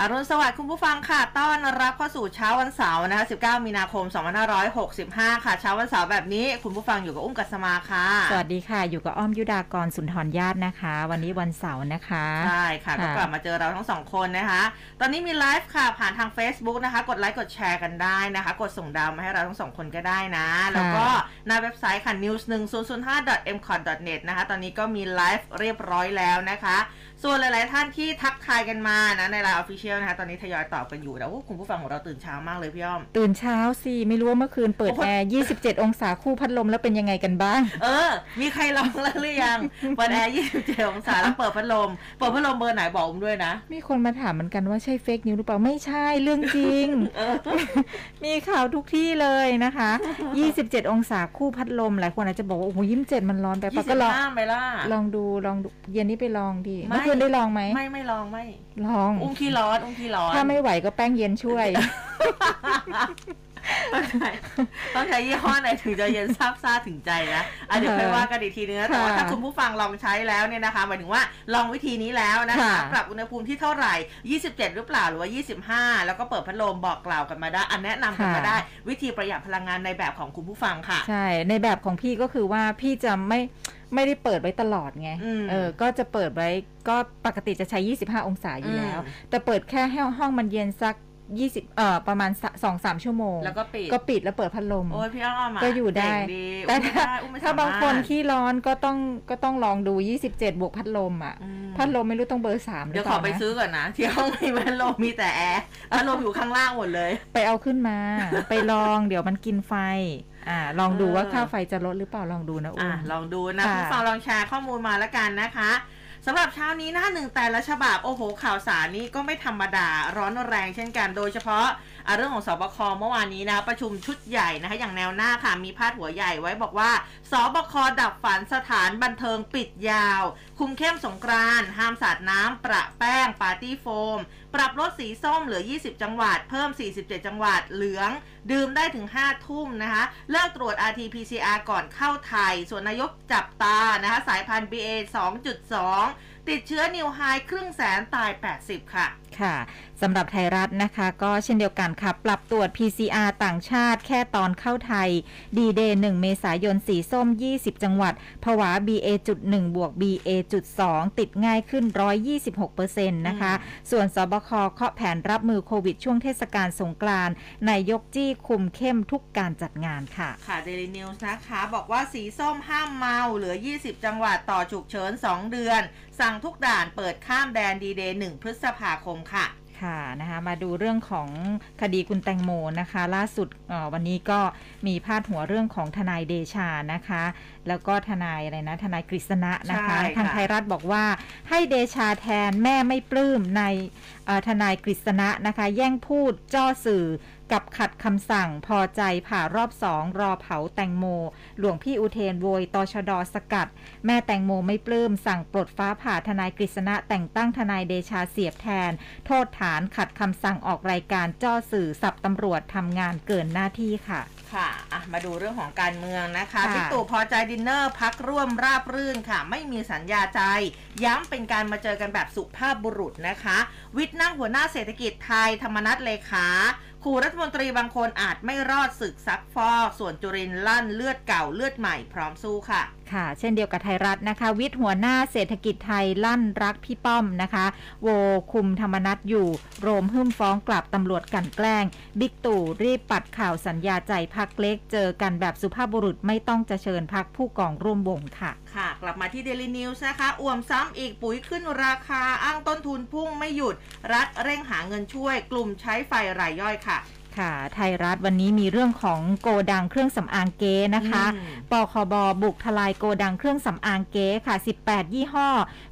อรุณสวัสดิ์คุณผู้ฟังค่ะ ต้อนรับเข้าสู่เช้าวันเสาร์นะคะ 19 มีนาคม 2565 ค่ะ เช้าวันเสาร์แบบนี้คุณผู้ฟังอยู่กับอุ้มกัสมาค่ะ สวัสดีค่ะ อยู่กับอ้อมยุดากรสุนทรญาตินะคะ วันนี้วันเสาร์นะคะ ใช่ค่ะ ก็ค่ะกลับมาเจอเราทั้งสองคนนะคะ ตอนนี้มีไลฟ์ค่ะ ผ่านทาง Facebook นะคะ กดไลค์ กดแชร์กันได้นะคะ กดส่งดาวมาให้เราทั้งสองคนก็ได้นะ แล้วก็หน้าเว็บไซต์ค่ะ news 1 0 0 5 m c o t net นะคะ ตอนนี้ก็มีไลฟ์เรียบร้อยแล้วนะคะส่วนหลาย ๆ ท่านที่ทักทายกันมานะในไลน์ Official นะคะ ตอนนี้ทยอยตอบกันอยู่แล้วโอ้คุณผู้ฟังของเราตื่นเช้ามากเลยพี่อ้อม ตื่นเช้าสิไม่รู้ว่าเมื่อคืนเปิดโอ้โหแอร์ 27 องศาคู่พัดลมแล้วเป็นยังไงกันบ้าง เออ มีใครลองแล้วหรือยังเปิดแอร์ 27 องศาแล้วเปิดพัดลม เปิดพัดลมเบอร์ไหนบอกผมด้วยนะ มีคนมาถามเหมือนกันว่าใช่เฟกนิวหรือเปล่าไม่ใช่เรื่องจริง มีข่าวทุกที่เลยนะคะ 27 องศาคู่พัดลมหลายคนอาจจะบอกว่าโอ้โหยิ้มเจ็ดมันร้อนไปปะก็ลอง25ไปล่ะลองดูลองดูเย็นนี้ไปลองดิไม่เมื่อคืนได้ลองไหมไม่ไม่ลองไม่ ลอง อุ้งขี้ร้อนอุ้งขี้ร้อน ถ้าไม่ไหวก็แป้งเย็นช่วยต้องใช้ต้องใช้ยี่ห้อไหนถึงจะเย็นซาบซ่าถึงใจนะอะเดี๋ยวค่อยว่ากันอีกทีนึงนะแต่ว่าค่ะถ้าคุณผู้ฟังลองใช้แล้วเนี่ยนะคะหมายถึงว่าลองวิธีนี้แล้วนะคะค่ะปรับอุณหภูมิที่เท่าไหร่ 27 หรือเปล่าหรือว่า 25 แล้วก็เปิดพัดลมบอกกล่าวกันมาได้ อันแนะนำกันมาได้ วิธีประหยัดพลังงานในแบบของคุณผู้ฟังค่ะ ใช่ ในแบบของพี่ก็คือว่าพี่จะไม่ ไม่ได้เปิดไว้ตลอดไงอืมเออ ก็จะเปิดไว้ก็ปกติจะใช้ 25 องศาอยู่แล้วอืมแต่เปิดแค่ให้ห้องมันเย็นสัก20เอ่อประมาณสองสามชั่วโมง แล้วก็ปิดก็ปิดแล้วเปิดพัดลมโอ้ยพี่อ้อมะก็อยู่ได้เก่งดีแต่อุ้มไม่ถ้าได้อุ้มไม่ถ้าบางคนสมรถขี้ร้อนก็ต้องก็ต้องลองดู27บวกพัดลมอะอืมพัดลมไม่รู้ต้องเบอร์สามหรืเดี๋อยวเปขอล่าไปนะซื้อก่อนนะ ที่ห้องมีพัดลมมีแต่แอร์พัดลมอยู่ข้างล่างหมดเลย ไปเอาขึ้นมา ไปลองเดี๋ยวมันกินไฟอ่าลองดูเออว่าค่าไฟจะลดหรือเปล่าลองดูนะอุ้อะมลองดูนะค่ะคุณฟังลองแชร์ข้อมูลมาแล้วกันนะคะสำหรับเช้านี้หน้าหนึ่งแต่ละฉบับโอ้โหข่าวสารนี้ก็ไม่ธรรมดาร้อนแรงเช่นกันโดยเฉพาะอะ เรื่องของสบคเมื่อวานนี้นะประชุมชุดใหญ่นะคะอย่างแนวหน้าค่ะมีพาดหัวใหญ่ไว้บอกว่าสบคดับฝันสถานบันเทิงปิดยาว คุมเข้มสงกรานห้ามสาดน้ำประแป้งปาร์ตี้โฟม ปรับลดสีส้มเหลือ 20 จังหวัด เพิ่ม 47 จังหวัดเหลือง ดื่มได้ถึง 5 ทุ่มนะคะ เลิกตรวจ RT-PCR ก่อนเข้าไทย ส่วนนายกจับตานะคะสายพันธุ์ BA 2.2 ติดเชื้อนิวไฮครึ่งแสนตาย 80 ค่ะ ค่ะสำหรับไทยรัฐนะคะ ก็เช่นเดียวกันค่ะ ปรับตรวจ PCR ต่างชาติแค่ตอนเข้าไทย ดีเดย์1เมษายนสีส้ม 20 จังหวัดผวา BA.1 บวก BA.2 ติดง่ายขึ้น 126%นะคะ ส่วนสบคเคาะแผนรับมือโควิดช่วงเทศกาลสงกรานต์นายกจี้คุมเข้มทุกการจัดงานค่ะ ค่ะ Daily News นะคะ บอกว่าสีส้มห้ามเมาเหลือ 20 จังหวัดต่อฉุกเฉิน 2 เดือน สั่งทุกด่านเปิดข้ามแดนดีเดย์1พฤษภาคมค่ะค่ะนะคะมาดูเรื่องของคดีคุณแตงโมนะคะ ล่าสุดเอ่อวันนี้ก็มีพาดหัวเรื่องของทนายเดชานะคะ แล้วก็ทนายอะไรนะทนายกฤษณะนะคะใช่ค่ะทางไทยรัฐบอกว่าให้เดชาแทนแม่ไม่ปลื้มในเอ่อทนายกฤษณะนะคะ แย่งพูดจ้อสื่อ กับขัดคำสั่งพอใจผ่ารอบสองรอเผาแตงโม หลวงพี่อุเทนโวยตชดสกัด แม่แตงโมไม่ปลื้มสั่งปลดฟ้าผ่าทนายกฤษณะแต่งตั้งทนายเดชาเสียบแทน โทษฐานขัดคำสั่งออกรายการจ้อสื่อสับตำรวจทำงานเกินหน้าที่ค่ะ ค่ะอะ มาดูเรื่องของการเมืองนะคะค่ะบิ๊กตู่พอใจดินเนอร์พรรคร่วมราบรื่นค่ะ ไม่มีสัญญาใจ ย้ำเป็นการมาเจอกันแบบสุภาพบุรุษนะคะ วิชญ์นั่งหัวหน้าเศรษฐกิจไทยธรรมนัสเลขาขู่รัฐมนตรีบางคนอาจไม่รอดศึกซักฟอกส่วนจุรินทร์ลั่นเลือดเก่าเลือดใหม่พร้อมสู้ค่ะ ค่ะ เช่นเดียวกับไทยรัฐนะคะ วิทย์หัวหน้าเศรษฐกิจไทยลั่นรักพี่ป้อมนะคะ โวคุมธรรมนัตอยู่ โรมหึ่มฟ้องกลับตำรวจกันแกล้ง บิ๊กตู่รีบปัดข่าวสัญญาใจพักเล็ก เจอกันแบบสุภาพบุรุษไม่ต้องจะเชิญพักผู้กองร่วมวงค่ะ ค่ะ กลับมาที่ Daily News นะคะอ่วมซ้ำอีกปุ๋ยขึ้นราคาอ้างต้นทุนพุ่งไม่หยุด รัฐเร่งหาเงินช่วย กลุ่มใช้ไฟรายย่อยค่ะ ค่ะ ไทยรัฐวันนี้มีเรื่องของโกดังเครื่องสำอางเก๊นะคะอืมปคบบุกทลายโกดังเครื่องสำอางเก๊ค่ะ 18 ยี่ห้อ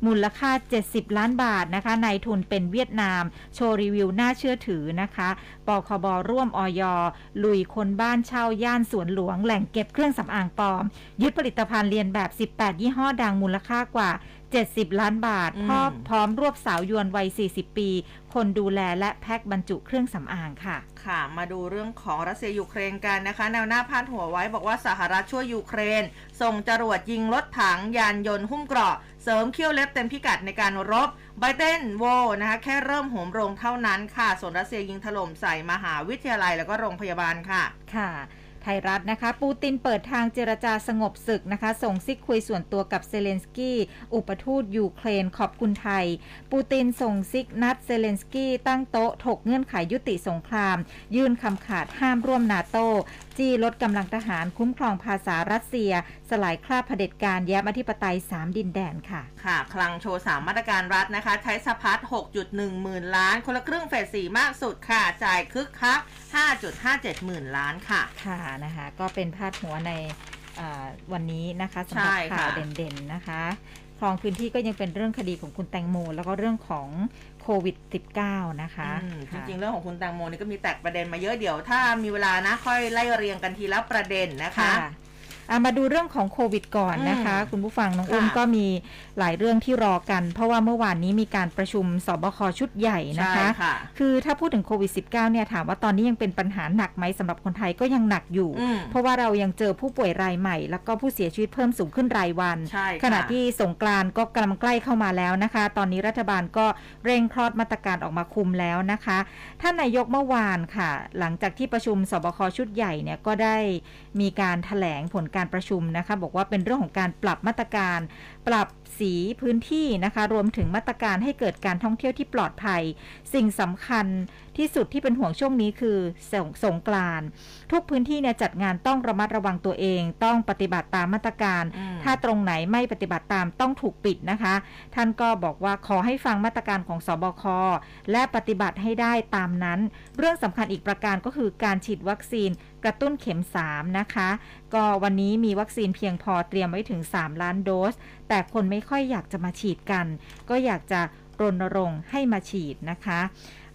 มูลค่า 70 ล้านบาทนะคะนายทุนเป็นเวียดนาม โชว์รีวิวน่าเชื่อถือนะคะ ปคบร่วมออยลุยคนบ้านเช่าย่านสวนหลวงแหล่งเก็บเครื่องสำอางปลอม ยึดผลิตภัณฑ์เรียนแบบ 18 ยี่ห้อดังมูลค่ากว่า 70 ล้านบาทอืมพร้อมพร้อมรวบสาวญวนวัย 40 ปี คนดูแลและแพ็คบรรจุเครื่องสำอางค่ะ ค่ะ มาดูเรื่องของรัสเซียยูเครนกันนะคะ แนวหน้าพาดหัวไว้บอกว่าสหรัฐช่วยยูเครน ส่งจรวดยิงรถถังยานยนต์หุ้มเกราะ เสริมเขี้ยวเล็บเต็มพิกัดในการรบไบเดนโวนะคะแค่เริ่มโหมโรงเท่านั้นค่ะ ส่วนรัสเซียยิงถล่มใส่มหาวิทยาลัยแล้วก็โรงพยาบาลค่ะ ค่ะไทยรัฐนะคะ ปูตินเปิดทางเจรจาสงบศึกนะคะ ส่งซิกคุยส่วนตัวกับเซเลนสกี้ อุปทูตยูเครนขอบคุณไทย ปูตินส่งซิกนัดเซเลนสกี้ตั้งโต๊ะถกเงื่อนไขยุติสงคราม ยื่นคำขาดห้ามร่วมนาโต จี้ลดกำลังทหารคุ้มครองภาษารัสเซีย สลายคราบเผด็จการแย้มอธิปไตย 3 ดินแดนค่ะ ค่ะ คลังโชว์ 3 มาตรการรัฐนะคะ ใช้สะพัด6.1 หมื่นล้าน คนละครึ่งเฟส4มากสุดค่ะ จ่ายคึกคัก5.57 หมื่นล้านค่ะ ค่ะนะคะ ก็เป็นพาดหัวในอ่าวันนี้นะคะสำหรับใช่ค่ะข่าวเด่นๆนะคะครองพื้นที่ก็ยังเป็นเรื่องคดีของคุณแตงโม แล้วก็เรื่องของโควิด -19 นะคะอืมจค่ะริงๆ เรื่องของคุณแตงโมนี่ก็มีแตกประเด็นมาเยอะเดี๋ยว ถ้ามีเวลานะค่อยไล่เรียงกันทีละประเด็นนะคะค่ะอะ มาดูเรื่องของโควิดก่อนนะคะอืมคุณผู้ฟังน้องอุ้มค่ะก็มีหลายเรื่องที่รอกัน เพราะว่าเมื่อวานนี้มีการประชุมสบคชุดใหญ่นะใช่คะค่ะคือถ้าพูดถึงโควิด -19 เนี่ยถามว่าตอนนี้ยังเป็นปัญหาหนักไหมสำหรับคนไทยก็ยังหนักอยู่อืมเพราะว่าเรายังเจอผู้ป่วยรายใหม่ แล้วก็ผู้เสียชีวิตเพิ่มสูงขึ้นรายวันใช่ค่ะขณะที่สงกรานต์ก็กำลังใกล้เข้ามาแล้วนะคะ ตอนนี้รัฐบาลก็เร่งคลอดมาตรการออกมาคุมแล้วนะคะท่านนายกเมื่อวานค่ะ หลังจากที่ประชุมสบคชุดใหญ่เนี่ยก็ได้มีการถแถลงผลการประชุมนะคะ บอกว่าเป็นเรื่องของการปรับมาตรการ ปรับสีพื้นที่นะคะ รวมถึงมาตรการให้เกิดการท่องเที่ยวที่ปลอดภัย สิ่งสำคัญที่สุดที่เป็นห่วงช่วงนี้คือสงสงกรานต์ทุกพื้นที่เนี่ยจัดงานต้องระมัดระวังตัวเอง ต้องปฏิบัติตามมาตรการอืมถ้าตรงไหนไม่ปฏิบัติตามต้องถูกปิดนะคะ ท่านก็บอกว่าขอให้ฟังมาตรการของสบคและปฏิบัติให้ได้ตามนั้น เรื่องสำคัญอีกประการก็คือการฉีดวัคซีนกระตุ้นเข็ม 3 นะคะ ก็วันนี้มีวัคซีนเพียงพอเตรียมไว้ถึง 3 ล้านโดสแต่คนไม่ค่อยอยากจะมาฉีดกัน ก็อยากจะรณรงค์ให้มาฉีดนะคะ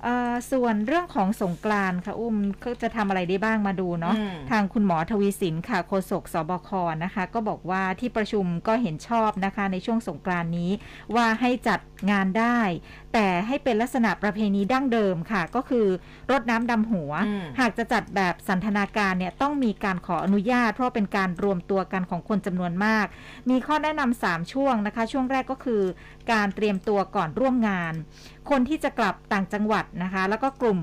เอ่อส่วนเรื่องของสงกรานต์ค่ะ อุ้มเขาจะทำอะไรได้บ้างมาดูเนาะอืมทางคุณหมอทวีสินค่ะโฆษกสบคนะคะ ก็บอกว่าที่ประชุมก็เห็นชอบนะคะในช่วงสงกรานต์นี้ว่าให้จัดงานได้แต่ให้เป็นลักษณะประเพณีดั้งเดิมค่ะ ก็คือรดน้ำดำหัวอืมหากจะจัดแบบสันทนาการเนี่ยต้องมีการขออนุญาต เพราะเป็นการรวมตัวกันของคนจำนวนมาก มีข้อแนะนำสามช่วงนะคะ ช่วงแรกก็คือ การเตรียมตัวก่อนร่วมงาน คนที่จะกลับต่างจังหวัดนะคะ แล้วก็กลุ่ม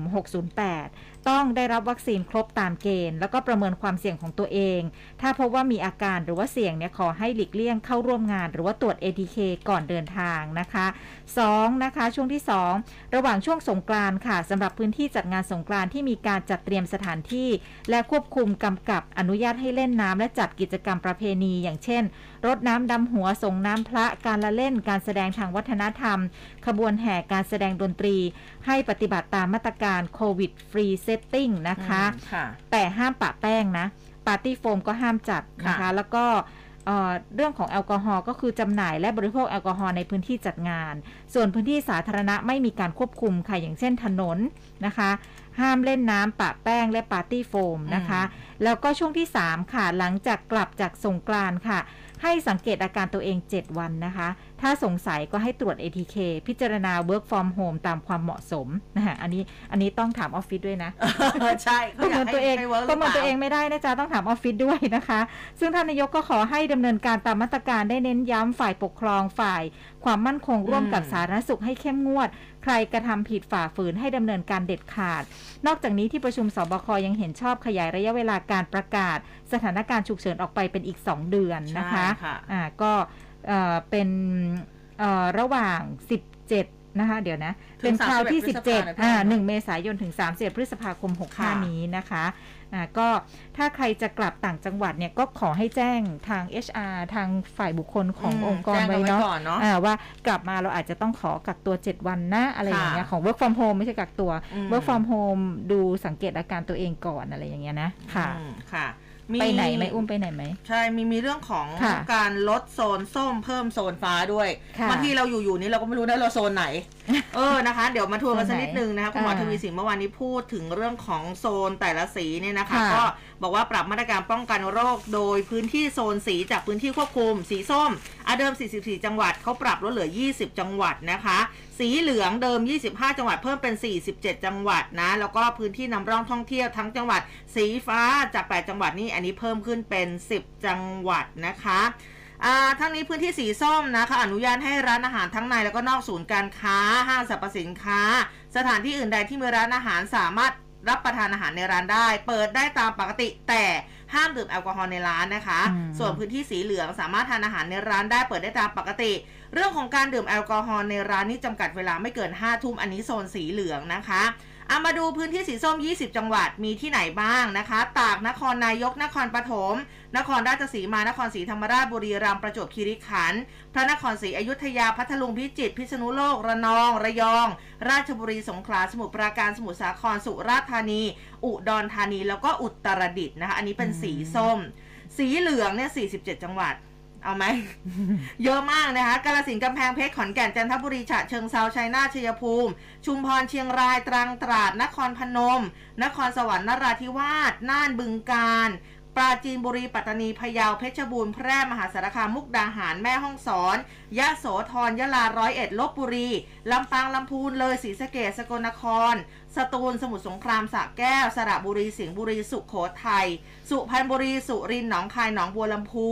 608ต้องได้รับวัคซีนครบตามเกณฑ์ แล้วก็ประเมินความเสี่ยงของตัวเอง ถ้าพบว่ามีอาการหรือว่าเสี่ยงเนี่ยขอให้หลีกเลี่ยงเข้าร่วมงาน หรือว่าตรวจ ATK ก่อนเดินทางนะคะ 2. นะคะช่วงที่ 2 ระหว่างช่วงสงกรานต์ค่ะสำหรับพื้นที่จัดงานสงกรานต์ที่มีการจัดเตรียมสถานที่ และควบคุมกำกับอนุญาตให้เล่นน้ำและจัดกิจกรรมประเพณี อย่างเช่นรดน้ำดำหัวสรงน้ำพระการละเล่นการแสดงทางวัฒนธรรม ขบวนแห่การแสดงดนตรี ให้ปฏิบัติตามมาตรการ COVID Free Setting นะคะอืมค่ะแต่ห้ามปะแป้งนะ ปาร์ตี้โฟมก็ห้ามจัดนะคะค่ะแล้วก็เอ่อเรื่องของแอลกอฮอล์ก็คือจำหน่ายและบริโภคแอลกอฮอล์ในพื้นที่จัดงาน ส่วนพื้นที่สาธารณะไม่มีการควบคุมค่ะ อย่างเช่นถนนนะคะ ห้ามเล่นน้ำปะแป้งและปาร์ตี้โฟมนะคะ แล้วก็ช่วงที่ 3 ค่ะ หลังจากกลับจากสงกรานต์ค่ะ ให้สังเกตอาการตัวเอง 7 วันนะคะ ถ้าสงสัยก็ให้ตรวจ ATK พิจารณา work from home ตามความเหมาะสมนะคะอันนี้อันนี้ต้องถามออฟฟิศด้วยนะ ใช่ประเมินตัวเองให้ work ประเมินหตัปวล่าเองไม่ได้นะจ๊ะ ต้องถามออฟฟิศด้วยนะคะ ซึ่งท่านนายกก็ขอให้ดำเนินการตามมาตรการได้เน้นย้ำฝ่ายปกครองฝ่าย ความมั่นคงร่วมกับอืมสาธารณสุขให้เข้มงวดใค รกระทำผิดฝ่าฝืนให้ดำเนินการเด็ดขาด นอกจากนี้ที่ประชุมสบคยังเห็นชอบขยายระยะเวลาการประกาศ สถานการณ์ฉุกเฉินออกไปเป็นอีก 2 เดือนนะคะใช่ค่ะอ่าก็เอ่อเป็นเอ่อระหว่าง 17 นะคะ เดี๋ยวนะถึงเป็นคราวที่31พฤษภาคม17อ่า1เมษายนถึง31พฤษภาคมค่ะ65 นี้นะคะอ่าก็ถ้าใครจะกลับต่างจังหวัดเนี่ยก็ขอให้แจ้งทาง HR ทางฝ่ายบุคคลของมองค์กรแจ้งไว้กันเนาะก่อนเนาะอ่าว่ากลับมาเราอาจจะต้องขอกักตัว 7 วันนะอะไรอย่างเงี้ยค่ะของ work from home ไม่ใช่กักตัวอืม work from home ดูสังเกตอาการตัวเองก่อนอะไรอย่างเงี้ยนะค่ะอืมค่ะมี ไปไหนไหมอุ้มไปไหนไหม ใช่มีมีเรื่องของค่ะการลดโซนส้มเพิ่มโซนฟ้าด้วยค่ะบางทีเราอยู่ๆนี้เราก็ไม่รู้นะเราโซนไหน เออนะคะ เดี๋ยวมาทวนกันสักโซนไหนนิดนึงนะคะคุณหมออ่าทวีสินเมื่อวานนี้พูดถึงเรื่องของโซนแต่ละสีเนี่ยนะคะ ค่ะ ก็บอกว่าปรับมาตรการป้องกันโรคโดยพื้นที่โซนสีจากพื้นที่ควบคุมสีส้มอะเดิม 44 จังหวัดเขาปรับลดเหลือ 20 จังหวัดนะคะ สีเหลืองเดิม 25 จังหวัดเพิ่มเป็น 47 จังหวัดนะ แล้วก็พื้นที่นำร่องท่องเที่ยวทั้งจังหวัดสีฟ้าจาก 8 จังหวัดนี่อันนี้เพิ่มขึ้นเป็น 10 จังหวัดนะคะอ่าทั้งนี้พื้นที่สีส้มนะคะอนุญาตให้ร้านอาหารทั้งในแล้วก็นอกศูนย์การค้าห้างสรรพสินค้า สถานที่อื่นใดที่มีร้านอาหารสามารถรับประทานอาหารในร้านได้ เปิดได้ตามปกติแต่ห้ามดื่มแอลกอฮอล์ในร้านนะคะอืมส่วนพื้นที่สีเหลืองสามารถทานอาหารในร้านได้เปิดได้ตามปกติ เรื่องของการดื่มแอลกอฮอล์ในร้านนี่จำกัดเวลาไม่เกิน5้าทุ่มอันนี้โซนสีเหลืองนะคะเอามาดูพื้นที่สีส้ม 20 จังหวัดมีที่ไหนบ้างนะคะ ตาก นครนายก นครปฐม นครราชสีมา นครศรีธรรมราช บุรีรัมย์ ประจวบคีรีขันธ์ พระนครศรีอยุธยา พัทลุง พิจิตร พิษณุโลก ระนอง ระยอง ราชบุรี สงขลา สมุทรปราการ สมุทรสาคร สุราษฎร์ธานี อุดรธานี แล้วก็อุตรดิตถ์นะคะ อันนี้เป็นสีส้ม สีเหลืองเนี่ย 47 จังหวัด เอาไหม เยอะมากนะคะกาลสินธุ์กำแพงเพชรขอนแก่นจันทบุรีฉะเชิงเซาชัยนาทชัยภูมิ ชุมพรเชียงรายตรังตราด นครพนม นครสวรรค์นราธิวาสน่านบึงกาฬปราจีนบุรีปัตตานีพะเยาเพชรบูรณ์แพร่มหาสารคามมุกดาหารแม่ฮ่องสอนยะโสธรยะลาร้อยเอ็ดลบบุรีลำปางลำพูนเลยศรีสะเกษสกลนคร สตูลสมุทรสงครามสระแก้ว สระบุรีสิงห์บุรีสุขโขทัยสุพรรณบุรีสุรินทร์หนองคายหนองบัวลำพู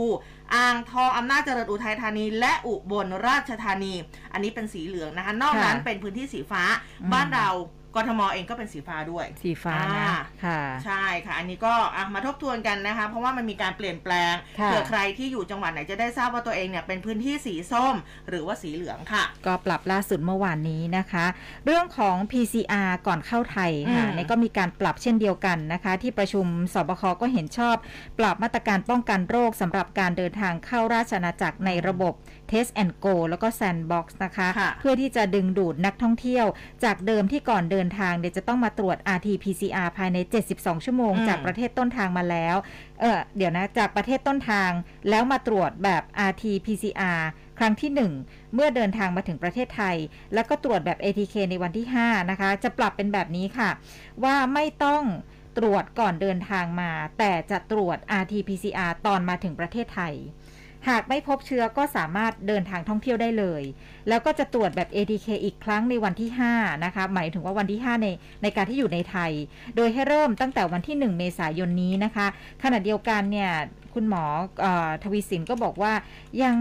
อ่างทองอำนาจเจริญอุทัยธานี และอุบลราชธานี อันนี้เป็นสีเหลืองนะคะ นอกนั้นค่ะเป็นพื้นที่สีฟ้าอืมบ้านเรา กทมเองก็เป็นสีฟ้าด้วย สีฟ้านะอ่าค่ะใช่ค่ะ อันนี้ก็อะมาทบทวนกันนะคะ เพราะว่ามันมีการเปลี่ยนแปลงค่ะเผื่อใครที่อยู่จังหวัดไหนจะได้ทราบว่าตัวเองเนี่ยเป็นพื้นที่สีส้มหรือว่าสีเหลืองค่ะ ก็ปรับล่าสุดเมื่อวานนี้นะคะ เรื่องของ PCR ก่อนเข้าไทยค่ะอืมเนี่ยก็มีการปรับเช่นเดียวกันนะคะ ที่ประชุมสบคก็เห็นชอบ ปรับมาตรการป้องกันโรคสำหรับการเดินทางเข้าราชอาณาจักรในระบบ Test and Go แล้วก็ Sandbox นะคะค่ะเพื่อที่จะดึงดูดนักท่องเที่ยว จากเดิมที่ก่อนเดินทางเดี๋ยวจะต้องมาตรวจ RT-PCR ภายใน 72 ชั่วโมงอืมจากประเทศต้นทางมาแล้วเออเดี๋ยวนะ จากประเทศต้นทางแล้วมาตรวจแบบ RT-PCR ครั้งที่ 1 เมื่อเดินทางมาถึงประเทศไทย แล้วก็ตรวจแบบ ATK ในวันที่ 5 นะคะ จะปรับเป็นแบบนี้ค่ะ ว่าไม่ต้องตรวจก่อนเดินทางมา แต่จะตรวจ RT-PCR ตอนมาถึงประเทศไทย หากไม่พบเชื้อก็สามารถเดินทางท่องเที่ยวได้เลย แล้วก็จะตรวจแบบ ATK อีกครั้งในวันที่ 5 นะคะ หมายถึงว่าวันที่ 5 ในในการที่อยู่ในไทย โดยให้เริ่มตั้งแต่วันที่ 1 เมษายนนี้นะคะ ขณะเดียวกันเนี่ย คุณหมอออทวีสินก็บอกว่ายัง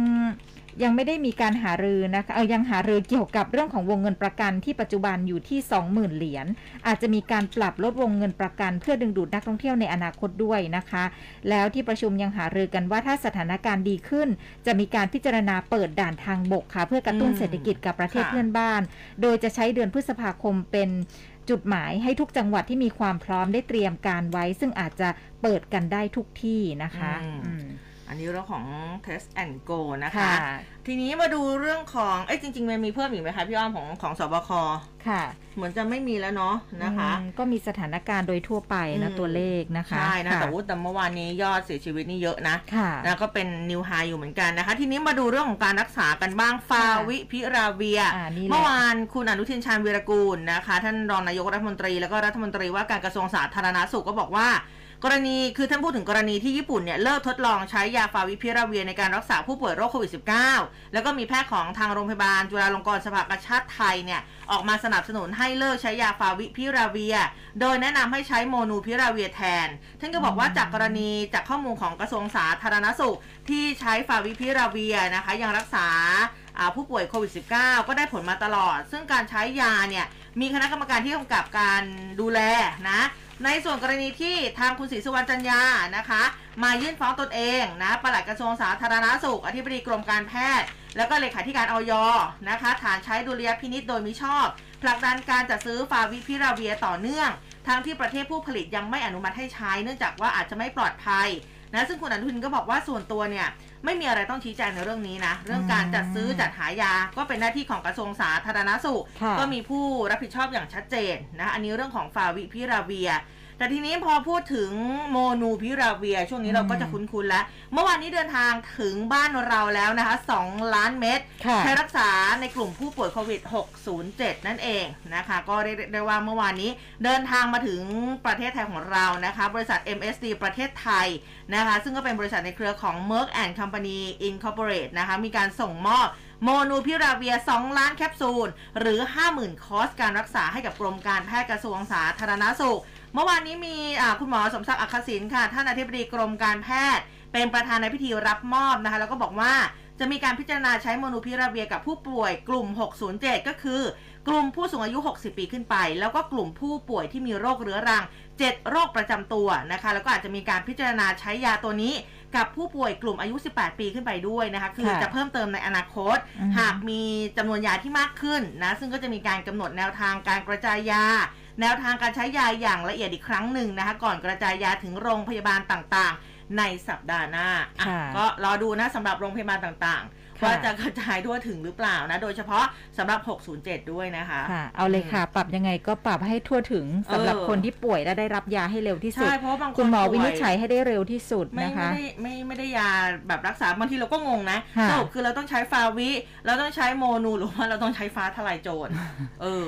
ยังไม่ได้มีการหารือนะคะเออยังหารือเกี่ยวกับเรื่องของวงเงินประกันที่ปัจจุบันอยู่ที่ 20,000 เหรียญอาจจะมีการปรับลดวงเงินประกัน เพื่อดึงดูดนักท่องเที่ยวในอนาคตด้วยนะคะ แล้วที่ประชุมยังหารือกันว่าถ้าสถานการณ์ดีขึ้น จะมีการพิจารณาเปิดด่านทางบกค่ะ เพื่อกระตุ้นอืมเศรษฐกิจกับประเทศค่ะเพื่อนบ้าน โดยจะใช้เดือนพฤษภาคมเป็นจุดหมายให้ทุกจังหวัดที่มีความพร้อมได้เตรียมการไว้ ซึ่งอาจจะเปิดกันได้ทุกที่นะคะ อืมอืมอันนี้เรื่องของ test and go นะคะค่ะทีนี้มาดูเรื่องของ เอ้ยจริงๆมันมีเพิ่มอีกไหมคะพี่อ้อมของของสบคค่ะ เหมือนจะไม่มีแล้วเนาะนะคะอืมก็มีสถานการณ์โดยทั่วไปนะอืมตัวเลขนะคะ ใช่นะค่แต่ว่าแต่เมื่อวานนี้ยอดเสียชีวิตนี่เยอะนะค่ะนะก็เป็นนิวไฮอยู่เหมือนกันนะคะ ทีนี้มาดูเรื่องของการรักษากันบ้างฟาวิพิราเวียอ่านี่แหละเมื่อวานคุณอนุทินชาญวีรกูลนะคะ ท่านรองนายกรัฐมนตรีแล้วก็รัฐมนตรีว่าการกระทรวงสาธารณาสุขก็บอกว่า กรณีคือท่านพูดถึงกรณีที่ญี่ปุ่นเนี่ยเลิกทดลองใช้ยาฟาวิพิราเวียในการรักษาผู้ป่วยโรคโควิด -19 แล้วก็มีแพทย์ของทางโรงพยาบาล จุฬาลงกรณ์สภากาชาติไทยเนี่ยออกมาสนับสนุนให้เลิกใช้ยาฟาวิพิราเวีย โดยแนะนำให้ใช้โมนูพิราเวียแทน ท่านก็บอกว่าจากกรณีจากข้อมูลของกระทรวงสาธารณสุข ที่ใช้ฟาวิพิราเวียนะคะยังรักษาอ่าผู้ป่วยโควิด -19 ก็ได้ผลมาตลอด ซึ่งการใช้ยาเนี่ยมีคณะกรรมการที่กำกับการดูแลนะ ในส่วนกรณีที่ทางคุณศรีสุวรรณจันยานะคะ มายื่นฟ้องตนเองนะปลัดกระทรวงสาธารณาสุข อธิบดีกรมการแพทย์ แล้วก็เลขาธิการออยนะคะ ฐานใช้ดุลยพินิษโดยมิชอบ ผลักดันการจัดซื้อฟาวิพิราเวียต่อเนื่อง ทั้งที่ประเทศผู้ผลิตยังไม่อนุมัติให้ใช้ เนื่องจากว่าอาจจะไม่ปลอดภัยนะซึ่งคุณอนุทินก็บอกว่าส่วนตัวเนี่ย ไม่มีอะไรต้องชี้แจงในเรื่องนี้นะ เรื่องการจัดซื้อจัดหายาก็เป็นหน้าที่ของกระทรวงสาธารณสุขค่ะก็มีผู้รับผิดชอบอย่างชัดเจนนะ อันนี้เรื่องของฟาวิพิราเวีย แต่ทีนี้พอพูดถึงโมนูพิราเวีย ช่วงนี้เราก็จะคุ้นๆแล้ว เมื่อวานนี้เดินทางถึงบ้านเราแล้วนะคะ 2 ล้านเม็ดค่ะใช้รักษาในกลุ่มผู้ป่วยโควิด 607 นั่นเองนะคะ ก็เรียกได้ว่าเมื่อวานนี้เดินทางมาถึงประเทศไทยของเรานะคะ บริษัท MSD ประเทศไทยนะคะ ซึ่งก็เป็นบริษัทในเครือของ Merck and Company Incorporate นะคะ มีการส่งมอบโมนูพิราเวีย 2 ล้านแคปซูล หรือ 50,000 คอร์สการรักษาให้กับกรมการแพทย์กระทรวงสาธารณสุข เมื่อวานนี้มีอ่าคุณหมอสมศักดิ์อักษศินค่ะ ท่านอธิบดีกรมการแพทย์ เป็นประธานในพิธีรับมอบนะคะ แล้วก็บอกว่าจะมีการพิจารณาใช้โมนูพิราเวียกับผู้ป่วยกลุ่ม 607 ก็คือ กลุ่มผู้สูงอายุ 60 ปีขึ้นไป แล้วก็กลุ่มผู้ป่วยที่มีโรคเรื้อรัง 7 โรคประจำตัวนะคะ แล้วก็อาจจะมีการพิจารณาใช้ยาตัวนี้กับผู้ป่วยกลุ่มอายุ 18 ปีขึ้นไปด้วยนะคะ คือค่ะจะเพิ่มเติมในอนาคตอือฮึหากมีจำนวนยาที่มากขึ้นนะ ซึ่งก็จะมีการกำหนดแนวทางการกระจายยา แนวทางการใช้ยาอย่างละเอียดอีกครั้งหนึ่งนะคะ ก่อนกระจายยาถึงโรงพยาบาลต่างๆ ในสัปดาห์หน้าอะค่ะก็รอดูนะสำหรับโรงพยาบาลต่างๆค่ะ ว่าจะกระจายทั่วถึงหรือเปล่านะ โดยเฉพาะสำหรับ 607 ด้วยนะคะค่ะเอาเลยค่ะ ปรับยังไงก็ปรับให้ทั่วถึงสำหรับเออคนที่ป่วยและได้รับยาให้เร็วที่สุดใช่เพราะว่าบางคนคุณหมอป่วยวินิจฉัยให้ได้เร็วที่สุดไม่นะคะไม่ได้ไม่ไม่ได้ยาแบบรักษาบางทีเราก็งงนะค่ะสรุปคือเราต้องใช้ฟาวิ เราต้องใช้โมนูหรือว่าเราต้องใช้ฟ้าทลายโจรเออ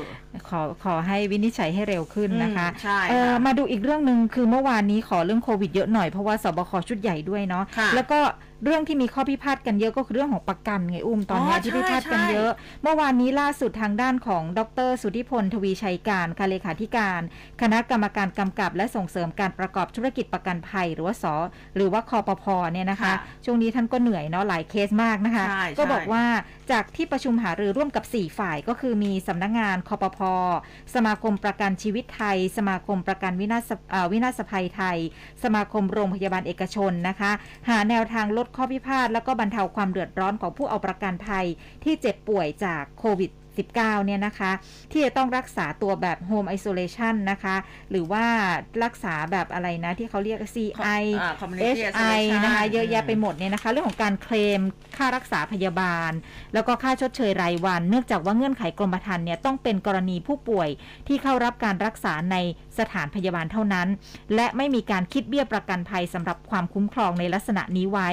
ขอขอให้วินิจฉัยให้เร็วขึ้นนะคะอืมใช่เอ่อค่ะมาดูอีกเรื่องหนึ่งคือเมื่อวานนี้ขอเรื่องโควิดเยอะหน่อยเพราะว่าสบคชุดใหญ่ด้วยเนาะค่ะแล้วก็ เรื่องที่มีข้อพิพาทกันเยอะก็คือเรื่องของประกันไงอุ้มตอนนี้อ๋อที่พิพาทกันใช่เยอะ เมื่อวานนี้ล่าสุดทางด้านของดร สุทธิพลทวีชัยการค่ะเลขาธิการ คณะกรรมการกำกับ และส่งเสริมการประกอบธุรกิจประกันภัย หรือว่าสหรือว่าคอปพเนี่ยนะคะค่ะช่วงนี้ท่านก็เหนื่อยเนาะหลายเคสมากนะคะใช่ก็ใช่บอกว่า จากที่ประชุมหารือร่วมกับ 4 ฝ่ายก็คือมีสำนักงานคอปพสมาคมประกันชีวิตไทย สมาคมประกันวินาศวินาศภัยไทย สมาคมโรงพยาบาลเอกชนนะคะ หาแนวทางลดข้อพิพาทและก็บรรเทาความเดือดร้อนของผู้เอาประกันภัยที่เจ็บป่วยจากโควิด19เนี่ยนะคะ ที่จะต้องรักษาตัวแบบ Home Isolation นะคะ หรือว่ารักษาแบบอะไรนะที่เขาเรียก CI อ่า community HI isolation นะคะเยอะแยะไปหมดเนี่ยนะคะ เรื่องของการเคลมค่ารักษาพยาบาล แล้วก็ค่าชดเชยรายวัน เนื่องจากว่าเงื่อนไขกรมธรรม์เนี่ยต้องเป็นกรณีผู้ป่วยที่เข้ารับการรักษาในสถานพยาบาลเท่านั้น และไม่มีการคิดเบี้ยประกันภัยสำหรับความคุ้มครองในลักษณะนี้ไว้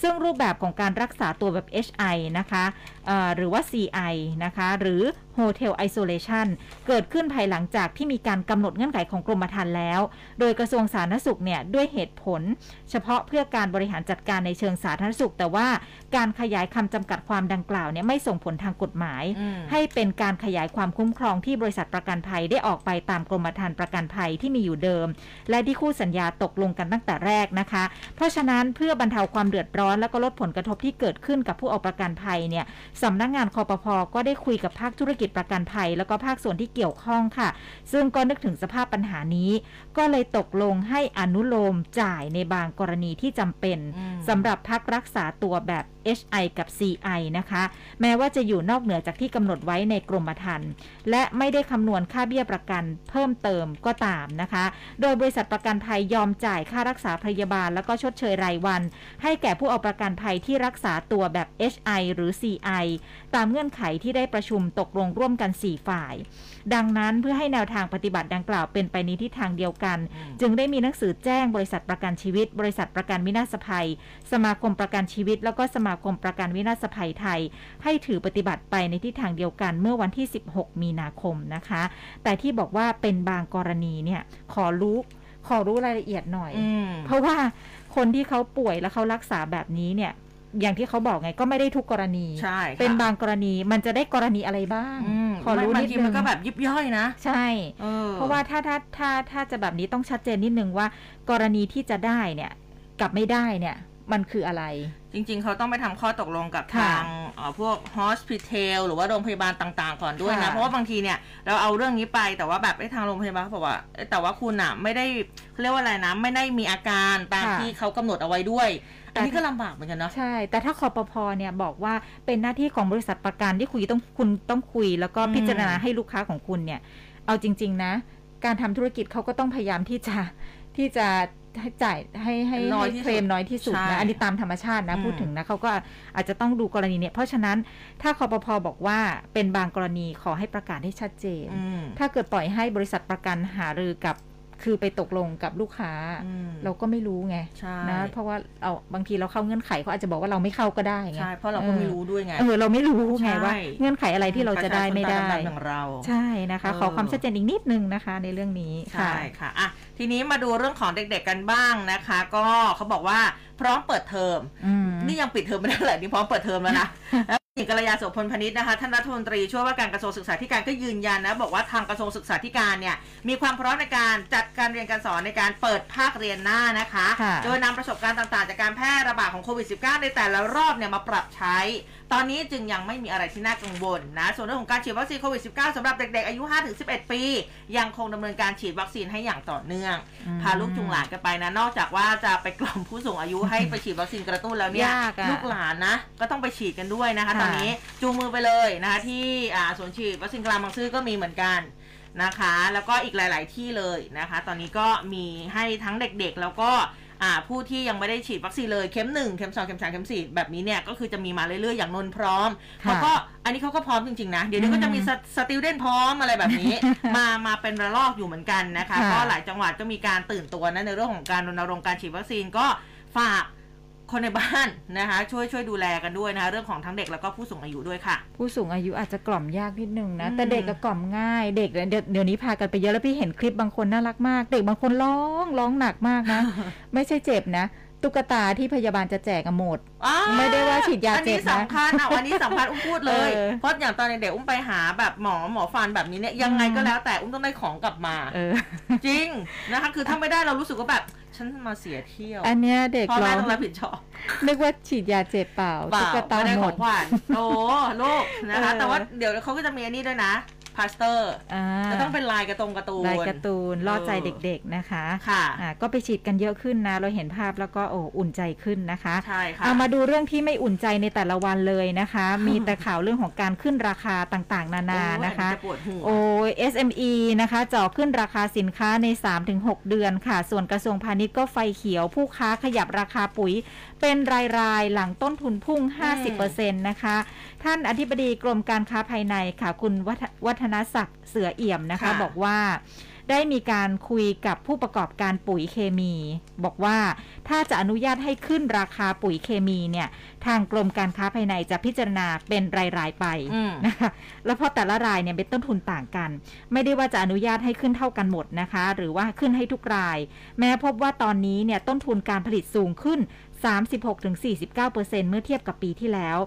ซึ่งรูปแบบของการรักษาตัวแบบ HI นะคะเอ่อ หรือว่า CI นะคะ หรือ Hotel Isolation เกิดขึ้นภายหลังจากที่มีการกำหนดเงื่อนไขของกรมธรรม์แล้ว โดยกระทรวงสาธารณสุขเนี่ยด้วยเหตุผล เฉพาะเพื่อการบริหารจัดการในเชิงสาธารณสุข แต่ว่าการขยายคำจำกัดความดังกล่าวเนี่ยไม่ส่งผลทางกฎหมายอืมให้เป็นการขยายความคุ้มครองที่บริษัทประกันภัยได้ออกไปตามกรมธรรม์ประกันภัยที่มีอยู่เดิม และที่คู่สัญญาตกลงกันตั้งแต่แรกนะคะ เพราะฉะนั้นเพื่อบรรเทาความเดือดร้อน และก็ลดผลกระทบที่เกิดขึ้นกับผู้เอาประกันภัยเนี่ยสำนักงานคอปพก็ได้คุยกับภาคธุรกิจประกันภัย แล้วก็ภาคส่วนที่เกี่ยวข้องค่ะ ซึ่งก็นึกถึงสภาพปัญหานี้ ก็เลยตกลงให้อนุโลมจ่ายในบางกรณีที่จำเป็นอืมสำหรับพักรักษาตัวแบบ HI กับ CI นะคะ แม้ว่าจะอยู่นอกเหนือจากที่กำหนดไว้ในกรมธรรม์และไม่ได้คำนวณค่าเบี้ยประกันเพิ่มเติมก็ตามนะคะ โดยบริษัทประกันภัยยอมจ่ายค่ารักษาพยาบาล แล้วก็ชดเชยรายวัน ให้แก่ผู้เอาประกันภัยที่รักษาตัวแบบ HI หรือ CI ตามเงื่อนไขที่ได้ประชุมตกลงร่วมกัน 4 ฝ่าย ดังนั้นเพื่อให้แนวทางปฏิบัติดังกล่าวเป็นไปในทิศทางเดียวกันอืมจึงได้มีหนังสือแจ้งบริษัทประกันชีวิต บริษัทประกันวินาศภัย สมาคมประกันชีวิต แล้วก็สมาคมประกันวินาศภัยไทย ให้ถือปฏิบัติไปในทิศทางเดียวกันเมื่อวันที่ 16 มีนาคมนะคะ แต่ที่บอกว่าเป็นบางกรณีเนี่ยขอรู้ขอรู้รายละเอียดหน่อยอืมเพราะว่าคนที่เขาป่วยแล้วเขารักษาแบบนี้เนี่ย อย่างที่เขาบอกไงก็ไม่ได้ทุกกรณี ใช่ค่ะเป็นบางกรณีมันจะได้กรณีอะไรบ้างอืมขอรู้บางนิดทีนึมันงก็แบบยิบย่อยนะ ใช่ออเพราะว่าถ้าถ้าถ้าถ้าจะแบบนี้ต้องชัดเจนนิดนึงว่า กรณีที่จะได้เนี่ยกับไม่ได้เนี่ยมันคืออะไร จริง ๆ เขาต้องไปทำข้อตกลงกับค่ะทางเอ่อพวก hospital หรือว่าโรงพยาบาลต่าง ๆ ก่อนด้วยนะค่ะเพราะว่าบางทีเนี่ยเราเอาเรื่องนี้ไปแต่ว่าแบบไอ้ทางโรงพยาบาลเขาบอกว่าเอ้ยแต่ว่าคุณอะไม่ได้เขาเรียกว่าอะไรนะไม่ได้มีอาการตามค่ะที่เขากำหนดเอาไว้ด้วยแต่ อันนี้ก็ลำบากเหมือนกันเนาะใช่ แต่ถ้าคอปพเนี่ยบอกว่าเป็นหน้าที่ของบริษัทประกันที่คุยต้องคุณต้องคุย แล้วก็อืมพิจารณาให้ลูกค้าของคุณเนี่ย เอาจริง ๆ นะ การทำธุรกิจเขาก็ต้องพยายามที่จะที่จะให้จ่ายให้ให้น้อยให้ที่สุดเคลมน้อยที่สุดใช่นะอันนี้ตามธรรมชาตินะอืมพูดถึงนะเขาก็อาจจะต้องดูกรณีเนี่ยเพราะฉะนั้นถ้าคอปพบอกว่าเป็นบางกรณีขอให้ประกาศให้ชัดเจนอืมถ้าเกิดปล่อยให้บริษัทประกันหารือกับ คือไปตกลงกับลูกค้าอืมเราก็ไม่รู้ไงใช่นะเพราะว่าเอาบางทีเราเข้าเงื่อนไขเขาอาจจะบอกว่าเราไม่เข้าก็ได้ไงใช่เพราะเราก็ไม่รู้ด้วยไงเออเราไม่รู้ไงใช่ว่า เงื่อนไขอะไรที่เราจะได้ไม่ได้ประชาชนตาดำๆอย่างเรา ใช่นะคะเออขอความชัดเจนอีกนิดนึงนะคะ ในเรื่องนี้ค่ะใช่ค่ะอะทีนี้มาดูเรื่องของเด็กๆกันบ้างนะคะ ก็เขาบอกว่าพร้อมเปิดเทอมอืมนี่ยังปิดเทอมไม่ได้เลยนี่พร้อมเปิดเทอมแล้วนะแล้ว หญิงกัลยาโสพลพนิษฐ์นะคะท่านรัฐมนตรีช่วยว่าการกระทรวงศึกษาธิการก็ยืนยันนะบอกว่าทางกระทรวงศึกษาธิการเนี่ยมีความพร้อมในการจัดการเรียนการสอนในการเปิดภาคเรียนหน้านะคะค่ะโดยนำประสบการณ์ต่างๆ จากการแพร่ระบาดของโควิด -19 ในแต่ละรอบเนี่ยมาปรับใช้ ตอนนี้จึงยังไม่มีอะไรที่น่ากังวลนะ ส่วนเรื่องของการฉีดวัคซีนโควิด -19 สำหรับเด็กๆ อายุ 5-11 ปี ยังคงดำเนินการฉีดวัคซีนให้อย่างต่อเนื่องอืมพาลูกจุงหลานกันไปนะ นอกจากว่าจะไปกล่อมผู้สูงอายุให้ไปฉีดวัคซีนกระตุ้นแล้วเนี่ยยากอะลูกหลานนะ ก็ต้องไปฉีดกันด้วยนะคะค่ะตอนนี้จูงมือไปเลยนะคะที่อ่าสวนฉีดวัคซีนกลางบางซื่อก็มีเหมือนกันนะคะ แล้วก็อีกหลาย ๆ ที่เลยนะคะ ตอนนี้ก็มีให้ทั้งเด็กๆ แล้วก็ อ่าผู้ที่ยังไม่ได้ฉีดวัคซีนเลยเข็มหนึ่งเข็มสองเข็มสามเข็มสี่แบบนี้เนี่ยก็คือจะมีมาเรื่อยๆอย่างนนท์พร้อมค่ะเขาก็อันนี้เขาก็พร้อมจริงๆนะ เดี๋ยวนี้ก็จะมีสติลเดนพร้อมอะไรแบบนี้ มามาเป็นระลอกอยู่เหมือนกันนะคะค่ะก็หลายจังหวัดก็มีการตื่นตัวนะในเรื่องของการรณรงค์การฉีดวัคซีนก็ฝาก คนในบ้านนะคะ ช่วยช่วยดูแลกันด้วยนะคะ เรื่องของทั้งเด็กแล้วก็ผู้สูงอายุด้วยค่ะ ผู้สูงอายุอาจจะกล่อมยากนิดนึงนะอืมแต่เด็กก็กล่อมง่ายเด็กเนี่ยเดี๋ยวเดี๋ยวนี้พากันไปเยอะแล้วพี่เห็นคลิปบางคนน่ารักมาก เด็กบางคนร้องร้องหนักมากนะ ไม่ใช่เจ็บนะตุ๊กตาที่พยาบาลจะแจกอะหมดอ้าวไม่ได้ว่าฉีดยาอันนี้เจ็บนะสำคัญอะอันนี้สำคัญอุ้มพูดเลยเออเพราะอย่างตอนเด็กๆอุ้มไปหาแบบหมอหมอฟันแบบนี้เนี่ยยังไงก็แล้วแต่อุ้มต้องได้ของกลับมาเออจริงนะคะ คือถ้าไม่ได้เรารู้สึกว่าแบบ ฉันมาเสียเที่ยวอันเนี้ยเด็กพ่อร้แม่องต้องรับผิดชอบ นึกว่าฉีดยาเจ็บเปล่าเปล่าตุ๊กตาไม่ได้หขมอด งขวัญโอ้ลูกนะคะ เออ แต่ว่าเดี๋ยวเขาก็จะมีอันนี้ด้วยนะ พาสเตอร์อ่าจะต้องเป็นลายกระตรงการ์ตูนลายการ์ตูนล่อใจเออเด็กๆนะคะค่ะอ่าก็ไปฉีดกันเยอะขึ้นนะ เราเห็นภาพแล้วก็โอ้อุ่นใจขึ้นนะคะใช่ค่ะเอามาดูเรื่องที่ไม่อุ่นใจในแต่ละวันเลยนะคะ มีแต่ข่าวเรื่องของการขึ้นราคาต่างๆ นานาโอ้ยนะคะอัจปวดหัวโอ้ย SME นะคะเจ่อขึ้นราคาสินค้าใน 3-6 เดือนค่ะ ส่วนกระทรวงพาณิชย์ก็ไฟเขียวผู้ค้าขยับราคาปุ๋ย เป็นรายๆ หลังต้นทุนพุ่ง 50%นะคะ ท่านอธิบดีกรมการค้าภายในค่ะ คุณวัฒวัฒนศักดิ์เสือเอี่ยมนะคะค่ะบอกว่าได้มีการคุยกับผู้ประกอบการปุ๋ยเคมี บอกว่าถ้าจะอนุญาตให้ขึ้นราคาปุ๋ยเคมีเนี่ย ทางกรมการค้าภายในจะพิจารณาเป็นรายๆไปอืมนะคะแล้วเพราะแต่ละรายเนี่ยเป็นต้นทุนต่างกัน ไม่ได้ว่าจะอนุญาตให้ขึ้นเท่ากันหมดนะคะ หรือว่าขึ้นให้ทุกราย แม้พบว่าตอนนี้เนี่ยต้นทุนการผลิตสูงขึ้น 36-49%เมื่อเทียบกับปีที่แล้ว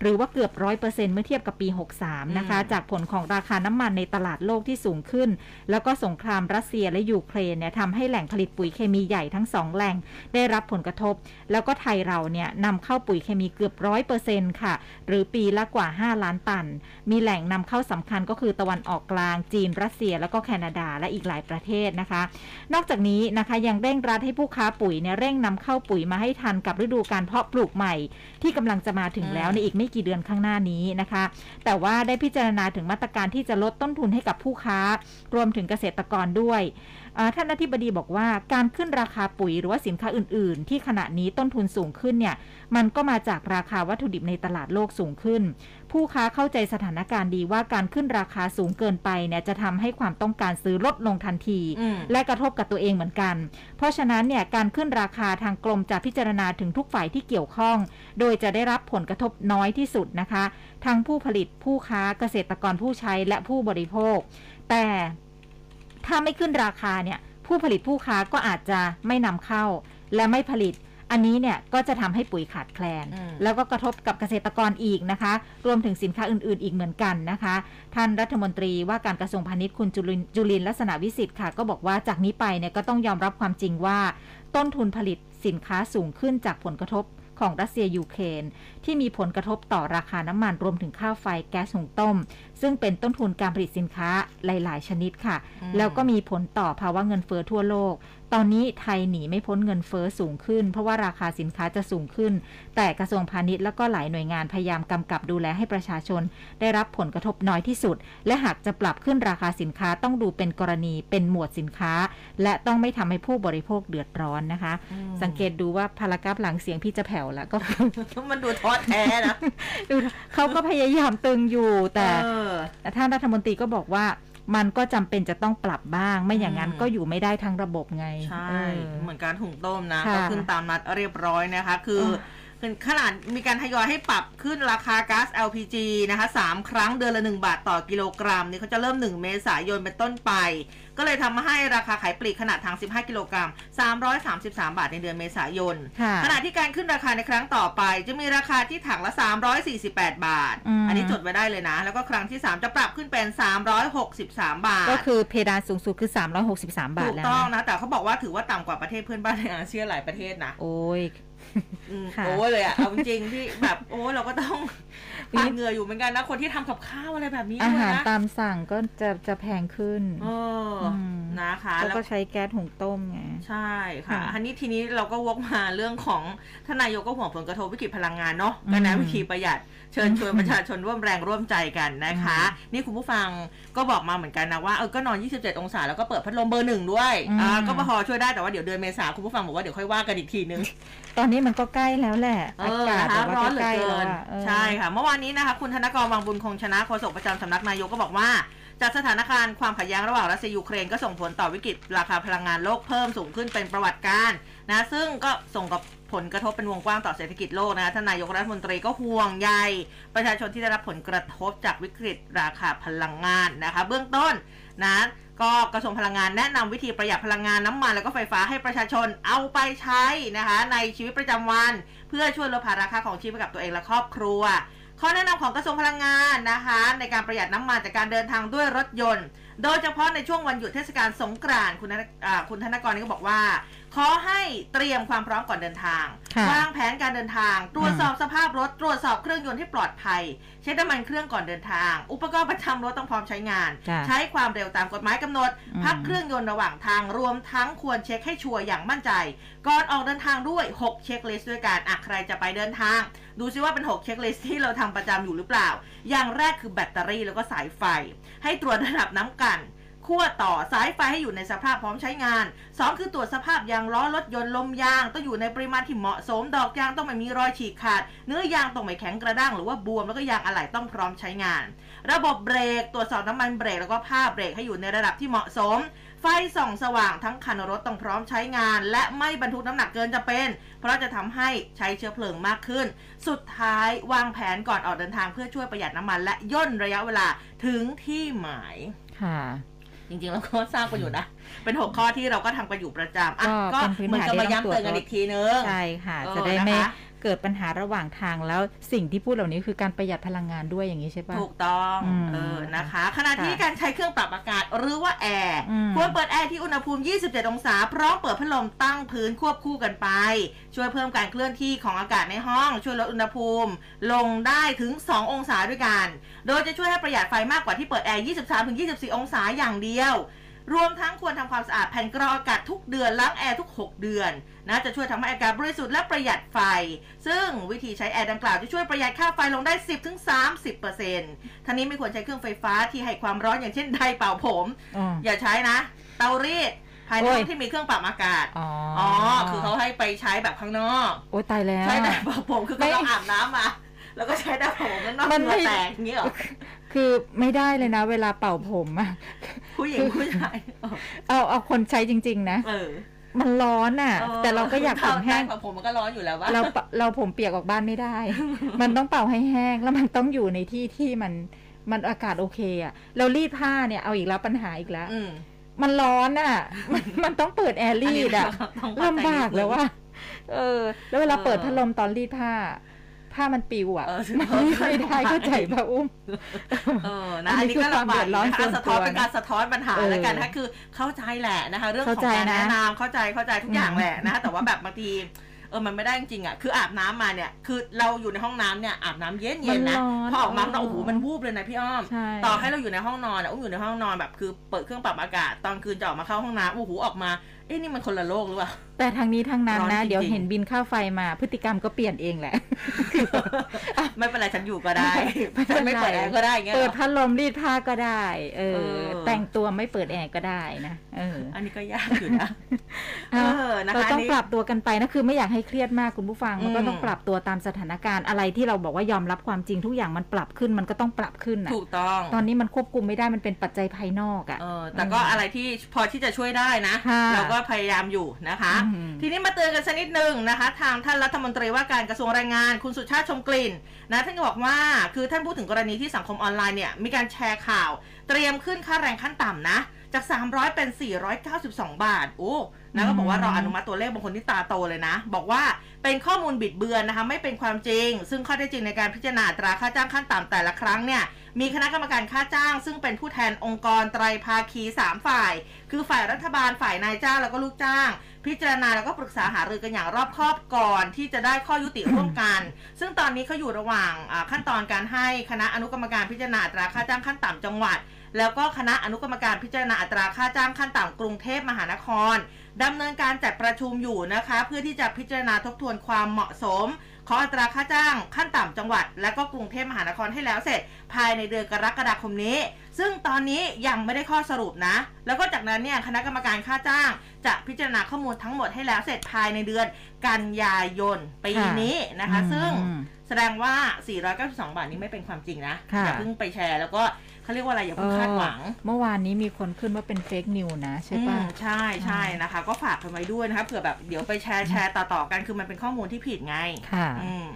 หรือว่าเกือบ100%เมื่อเทียบกับปี 63 นะคะอืมจากผลของราคาน้ำมันในตลาดโลกที่สูงขึ้น แล้วก็สงครามรัสเซียและยูเครนเนี่ยทำให้แหล่งผลิตปุ๋ยเคมีใหญ่ทั้งสองแหล่งได้รับผลกระทบ แล้วก็ไทยเราเนี่ยนำเข้าปุ๋ยเคมีเกือบร้อยเปอร์เซ็นต์ค่ะ หรือปีละกว่า 5 ล้านตัน มีแหล่งนำเข้าสำคัญก็คือตะวันออกกลาง จีน รัสเซีย แล้วก็แคนาดา และอีกหลายประเทศนะคะ นอกจากนี้นะคะยังเร่งรัดให้ผู้ค้าปุ๋ยเนี่ยเร่งนำเข้าปุ๋ยมาให้ทันกับฤดูการเพาะปลูกใหม่ที่กำลังจะมาถึงแล้วในอีกไม่กี่เดือนข้างหน้านี้นะคะ แต่ว่าได้พิจารณาถึงมาตรการที่จะลดต้นทุนให้กับผู้ค้า รวมถึงเกษตรกรด้วย ท่านอธิบดีบอกว่าการขึ้นราคาปุ๋ยหรือว่าสินค้าอื่น ๆ ที่ขณะนี้ต้นทุนสูงขึ้นเนี่ยมันก็มาจากราคาวัตถุดิบในตลาดโลกสูงขึ้น ผู้ค้าเข้าใจสถานการณ์ดีว่าการขึ้นราคาสูงเกินไปเนี่ยจะทำให้ความต้องการซื้อลดลงทันทีอืมและกระทบกับตัวเองเหมือนกัน เพราะฉะนั้นเนี่ยการขึ้นราคาทางกรมจะพิจารณาถึงทุกฝ่ายที่เกี่ยวข้อง โดยจะได้รับผลกระทบน้อยที่สุดนะคะ ทั้งผู้ผลิตผู้ค้าเกษตรกรผู้ใช้และผู้บริโภค แต่ ถ้าไม่ขึ้นราคาเนี่ยผู้ผลิตผู้ค้าก็อาจจะไม่นำเข้าและไม่ผลิต อันนี้เนี่ยก็จะทำให้ปุ๋ยขาดแคลนอืมแล้วก็กระทบกับเกษตรกรอีกนะคะ รวมถึงสินค้าอื่นๆ อีกเหมือนกันนะคะ ท่านรัฐมนตรีว่าการกระทรวงพาณิชย์คุณจุลินจุลินลักษณะวิสิทธิ์ค่ะ ก็บอกว่าจากนี้ไปเนี่ยก็ต้องยอมรับความจริงว่า ต้นทุนผลิตสินค้าสูงขึ้นจากผลกระทบของรัสเซียยูเครนที่มีผลกระทบต่อราคาน้ำมันรวมถึงค่าไฟแก๊สหุงต้ม ซึ่งเป็นต้นทุนการผลิตสินค้าหลาย ๆ ชนิดค่ะอืมแล้วก็มีผลต่อภาวะเงินเฟ้อทั่วโลก ตอนนี้ไทยหนีไม่พ้นเงินเฟ้อสูงขึ้น เพราะว่าราคาสินค้าจะสูงขึ้น แต่กระทรวงพาณิชย์แล้วก็หลายหน่วยงานพยายามกำกับดูแลให้ประชาชน ได้รับผลกระทบน้อยที่สุด และหากจะปรับขึ้นราคาสินค้าต้องดูเป็นกรณีเป็นหมวดสินค้า และต้องไม่ทำให้ผู้บริโภคเดือดร้อนนะคะอืมสังเกตดูว่าพารากราฟหลังเสียงพี่จะแผ่วแล้วก็มันดูท้อแท้นะดูเขาก็พยายามตึงอยู่แต่เออแต่ท่านรัฐมนตรีก็บอกว่ามันก็จำเป็นจะต้องปรับบ้าง ไม่อย่างนั้นอืมก็อยู่ไม่ได้ทั้งระบบไง ใช่เออเหมือนการถุงต้มนะค่ะก็ขึ้นตามนัดเรียบร้อยนะคะคือเออคือขนาดมีการทยอยให้ปรับขึ้นราคาก๊าซ LPG นะคะสามครั้งเดือนละ 1 บาทต่อกิโลกรัมนี่เขาจะเริ่ม 1 เมษายนเป็นต้นไป ก็เลยทำให้ราคาขายปลีกขนาดถัง15 กิโลกรัม 333 บาทในเดือนเมษายนค่ะขณะที่การขึ้นราคาในครั้งต่อไป จะมีราคาที่ถังละ 348 บาทอืมอันนี้จดไว้ได้เลยนะ แล้วก็ครั้งที่ 3 จะปรับขึ้นเป็น 363 บาท ก็คือเพดานสูงสุดคือ 363 บาทถูกแล้วต้องนะนะ แต่เขาบอกว่าถือว่าต่ำกว่าประเทศเพื่อนบ้านในอาเซียนหลายประเทศนะ โอ้ยอืมค่ะ โอ้เลยอะเอาจริงๆที่แบบโอ้เราก็ต้องอุ๊ยปาดเหงื่ออยู่เหมือนกันนะคนที่ทำกับข้าวอะไรแบบนี้อาด้วยหารนะตามสั่งก็จะจะแพงขึ้นเอออมนะคะแล้วแล้วก็ใช้แก๊สหุงต้มไงใช่ค่ะค่ะอันนี้ทีนี้เราก็วกมาเรื่องของท่านนายกก็ห่วงผลกระทบวิกฤตพลังงานเนาะอืมก็นะวิธีประหยัดเชิญชวนประชาชนร่วมแรงร่วมใจกันนะคะอืมนี่คุณผู้ฟังก็บอกมาเหมือนกันนะว่าเออก็นอน 27 องศาแล้วก็เปิดพัดลมเบอร์หนึ่งด้วยอืมอ่าก็พอช่วยได้แต่ว่าเดี๋ยวเดือนเมษาคุณผู้ฟังบอกว่าเดี๋ยวค่อยว่ากันอีกทีนึงตอนนี้มันก็ใกล้แล้วแหละเออาอกาศนะคะแบบร้อว่านเหลืใกอล้เกิแล้วน อะเออ ใช่ค่ะ เมื่อวานนี้นะคะ คุณธนกรวังบุญคงชนะโฆษกประจำสำนักนายกก็บอกว่า จากสถานการณ์ความขัดแย้งระหว่างรัสเซียยูเครนก็ส่งผลต่อวิกฤตราคาพลังงานโลกเพิ่มสูงขึ้นเป็นประวัติการณ์นะซึ่งก็ส่งกับผลกระทบเป็นวงกว้างต่อเศรษฐกิจโลกนะท่านนายกรัฐมนตรีก็ห่วงใยประชาชนที่ได้รับผลกระทบจากวิกฤตราคาพลังงานนะคะ เบื้องต้นนะก็กระทรวงพลังงานแนะนำวิธีประหยัดพลังงานน้ำมัน แล้วก็ไฟฟ้าให้ประชาชนเอาไปใช้นะคะในชีวิตประจำวัน เพื่อช่วยลดภาระค่าของชีพให้กับตัวเองและครอบครัว ข้อแนะนำของกระทรวงพลังงานนะคะ ในการประหยัดน้ำมันจากการเดินทางด้วยรถยนต์ โดยเฉพาะในช่วงวันหยุดเทศกาลสงกรานต์คุณธนาคุณธนกรก็บอกว่า ขอให้เตรียมความพร้อมก่อนเดินทางค่ะวางแผนการเดินทาง ตรวจสอบสภาพรถ ตรวจสอบเครื่องยนต์ให้ปลอดภัยเช็คน้ำมันเครื่องก่อนเดินทาง อุปกรณ์ประจำรถต้องพร้อมใช้งานจ้ะใช้ความเร็วตามกฎหมายกำหนดอืมพักเครื่องยนต์ระหว่างทางรวมทั้งควรเช็คให้ชัวร์อย่างมั่นใจ ก่อนออกเดินทางด้วย 6 เช็คลิสต์ด้วยกันอะใครจะไปเดินทาง ดูซิว่าเป็น 6 เช็คลิสต์ที่เราทำประจำอยู่หรือเปล่า อย่างแรกคือแบตเตอรี่แล้วก็สายไฟ ให้ตรวจระดับน้ำกัน ขั้วต่อสายไฟให้อยู่ในสภาพพร้อมใช้งาน 2 คือตรวจสภาพยางล้อรถยนต์ลมยางต้องอยู่ในปริมาณที่เหมาะสม ดอกยางต้องไม่มีรอยฉีกขาด เนื้อยางต้องไม่แข็งกระด้างหรือว่าบวมแล้วก็ยางอะไหล่ต้องพร้อมใช้งาน ระบบเบรกตรวจสอบน้ำมันเบรกแล้วก็ผ้าเบรกให้อยู่ในระดับที่เหมาะสมไฟส่องสว่างทั้งคันรถต้องพร้อมใช้งาน และไม่บรรทุกน้ำหนักเกินจะเป็น เพราะจะทำให้ใช้เชื้อเพลิงมากขึ้น สุดท้ายวางแผนก่อนออกเดินทางเพื่อช่วยประหยัดน้ำมันและย่นระยะเวลาถึงที่หมายค่ะ จริงๆแล้วก็สร้างประโยชน์นะเป็นหกข้อที่เราก็ทำกันอยู่ประจำอะก็ก็เป็นพื้นเหมือนฐานกับที่มาต้องตรวจย้ำเตือนกันอีกทีนึงใช่ค่ะเออจะได้ไม่นะคะ เกิดปัญหาระหว่างทางแล้วสิ่งที่พูดเหล่านี้คือการประหยัดพลังงานด้วยอย่างนี้ใช่ปะถูกต้องอืมเออนะคะขณะที่ค่ะการใช้เครื่องปรับอากาศหรือว่าแอร์อืมควรเปิดแอร์ที่อุณหภูมิ 27 องศาพร้อมเปิดพัดลมตั้งพื้นควบคู่กันไป ช่วยเพิ่มการเคลื่อนที่ของอากาศในห้อง ช่วยลดอุณหภูมิ ลงได้ถึง 2 องศาด้วยกัน โดยจะช่วยให้ประหยัดไฟมากกว่าที่เปิดแอร์ 23-24 องศาอย่างเดียว รวมทั้งควรทำความสะอาดแผ่นกรองอากาศทุกเดือนล้างแอร์ทุก 6 เดือนนะจะช่วยทำให้อากาศบริสุทธิ์และประหยัดไฟ ซึ่งวิธีใช้แอร์ดังกล่าวจะช่วยประหยัดค่าไฟลงได้ 10-30%ทั้งนี้ไม่ควรใช้เครื่องไฟฟ้าที่ให้ความร้อนอย่างเช่นไดร์เป่าผมอ๋ออย่าใช้นะ เตารีดภายในโอ้ห้ยองที่มีเครื่องปรับอากาศอ๋ออ๋อ คือเขาให้ไปใช้แบบข้างนอก โอ้ตายแล้ว ใช้ไดร์เป่าผมคือไม่ก็ต้องอาบน้ำมา แล้วก็ใช้ไดร์เป่าผมข้างนอกมันเหไม่งื่อแตกอย่างนี้เหรอ คือไม่ได้เลยนะ เวลาเป่าผมอะผู้หญิงผู้ชายเอาเอาคนใช้จริง ๆ นะเออมันร้อนอะออแต่เราก็อยากผมแห้งไดร์เป่าผมมันก็ร้อนอยู่แล้วว่าเราเป่าเราผมเปียกออกบ้านไม่ได้ มันต้องเป่าให้แห้งแล้วมันต้องอยู่ในที่ที่มันมันอากาศโอเคอะเรารีดผ้าเนี่ยเอาอีกแล้วปัญหาอีกแล้วอืมมันร้อนอะ มันมันต้องเปิดแอร์รีดอะต้องเข้ใจลำบากแล้วว่าเออ แล้วเวลาเออเปิดพัดลมตอนรีดผ้า ผ้ามันปิวอะเออมันรีดไม่ได้เข้าใจป่ะอุ้มเออนะอัอันนนี้นี้ก็คือความลำบากเดือดร้อนนะคะส่วนสะท้อนตัวเป็นการสะท้อนปัญหาเออแล้วกันนะคะคือเข้าใจแหละนะคะ เรื่องของเข้าใจการนะแนะนำเข้าใจเข้าใจทุกอย่างแหละนะคะแต่ว่าแบบบางทีเออ มันไม่ได้จริงๆอะ คืออาบน้ำมาเนี่ย คือเราอยู่ในห้องน้ำเนี่ยอาบน้ำเย็นเย็นๆนะมันร้อนพอออกมาเออโอ้โห มันวูบเลยนะพี่อ้อมใช่ต่อให้เราอยู่ในห้องนอนอะอุ้มอยู่ในห้องนอนแบบคือเปิดเครื่องปรับอากาศ ตอนคืนจะออกมาเข้าห้องน้ำโอ้โห ออกมา เอ๊ะนี่มันคนละโลกหรือเปล่า แต่ทางนี้ทางนั้นร้อนนะจริงๆเดี๋ยวเห็นบินค่าไฟมาพฤติกรรมก็เปลี่ยนเองแหละ ไม่เป็นไรฉันอยู่ก็ได้ไม่เป็นไรไม่เปิดแอร์ก็ได้อย่างเงี้ยเปิเหดรอพัดลมรีดผ้าก็ได้เออเออ แต่งตัวไม่เปิดแอร์ก็ได้นะเออ อันนี้ก็ยากอยู่นะเอเออนะคะเราต้องอันนี้ปรับตัวกันไปนะคือไม่อยากให้เครียดมากคุณผู้ฟังมันก็อืมต้องปรับตัวตามสถานการณ์อะไรที่เราบอกว่ายอมรับความจริงทุกอย่างมันปรับขึ้นมันก็ต้องปรับขึ้นนะถูกต้อง ตอนนี้มันควบคุมไม่ได้มันเป็นปัจจัยภายนอกอะเออแต่ก็อะไรที่พอที่จะช่วยได้นะค่ะเราก็พยายามอยู่นะคะอืมทีนี้มาเตือนกันสักนิดหนึ่งนะคะ ทางท่านรัฐมนตรีว่าการกระทรวงแรงงาน คุณสุชาติชมกลิ่นนะท่านก็บอกว่าคือท่านพูดถึงกรณีที่สังคมออนไลน์เนี่ยมีการแชร์ข่าว เตรียมขึ้นค่าแรงขั้นต่ำนะ จาก 300 เป็น 492 บาท โอ้นะก็บอกว่ารออนุมัติตัวเลขบางคนที่ตาโตเลยนะ บอกว่าเป็นข้อมูลบิดเบือนนะคะไม่เป็นความจริง ซึ่งข้อเท็จจริงในการพิจารณาอัตราค่าจ้างขั้นต่ำแต่ละครั้งเนี่ยมีคณะกรรมการค่าจ้าง ซึ่งเป็นผู้แทนองค์กรไตรภาคี 3 ฝ่าย คือฝ่ายรัฐบาลฝ่ายนายจ้างแล้วก็ลูกจ้าง พิจารณาแล้วก็ปรึกษาหารือกันอย่างรอบคอบก่อนที่จะได้ข้อยุติร่วมกัน ซึ่งตอนนี้เขาอยู่ระหว่างอ่าขั้นตอนการให้คณะอนุกรรมการพิจารณาอัตราค่าจ้างขั้นต่ำจังหวัด แล้วก็คณะอนุกรรมการพิจารณาอัตราค่าจ้างขั้นต่ำกรุงเทพมหานครดำเนินการจัดประชุมอยู่นะคะ เพื่อที่จะพิจารณาทบทวนความเหมาะสมของอัตราค่าจ้างขั้นต่ำจังหวัด และก็กรุงเทพมหานครให้แล้วเสร็จ ภายในเดือนกรกฎาคมนี้ ซึ่งตอนนี้ยังไม่ได้ข้อสรุปนะ แล้วก็จากนั้นเนี่ยคณะกรรมการค่าจ้าง จะพิจารณาข้อมูลทั้งหมดให้แล้วเสร็จภายในเดือนกันยายนปีนี้นะคะอืมซึ่งแสดงว่า 492 บาทนี้ไม่เป็นความจริงนะค่ะอย่าเพิ่งไปแชร์ แล้วก็ เขาเรียกว่าอะไรอย่าเพิ่งคาดหวังเออเมื่อวานนี้มีคนขึ้นว่าเป็นเฟกนิวนะใช่ปะอืมใช่ใช่นะคะ ก็ฝากกันไว้ด้วยนะคะเผื่อแบบเดี๋ยวไปแชร์แชร์ต่อๆกันคือมันเป็นข้อมูลที่ผิดไงค่ะอืม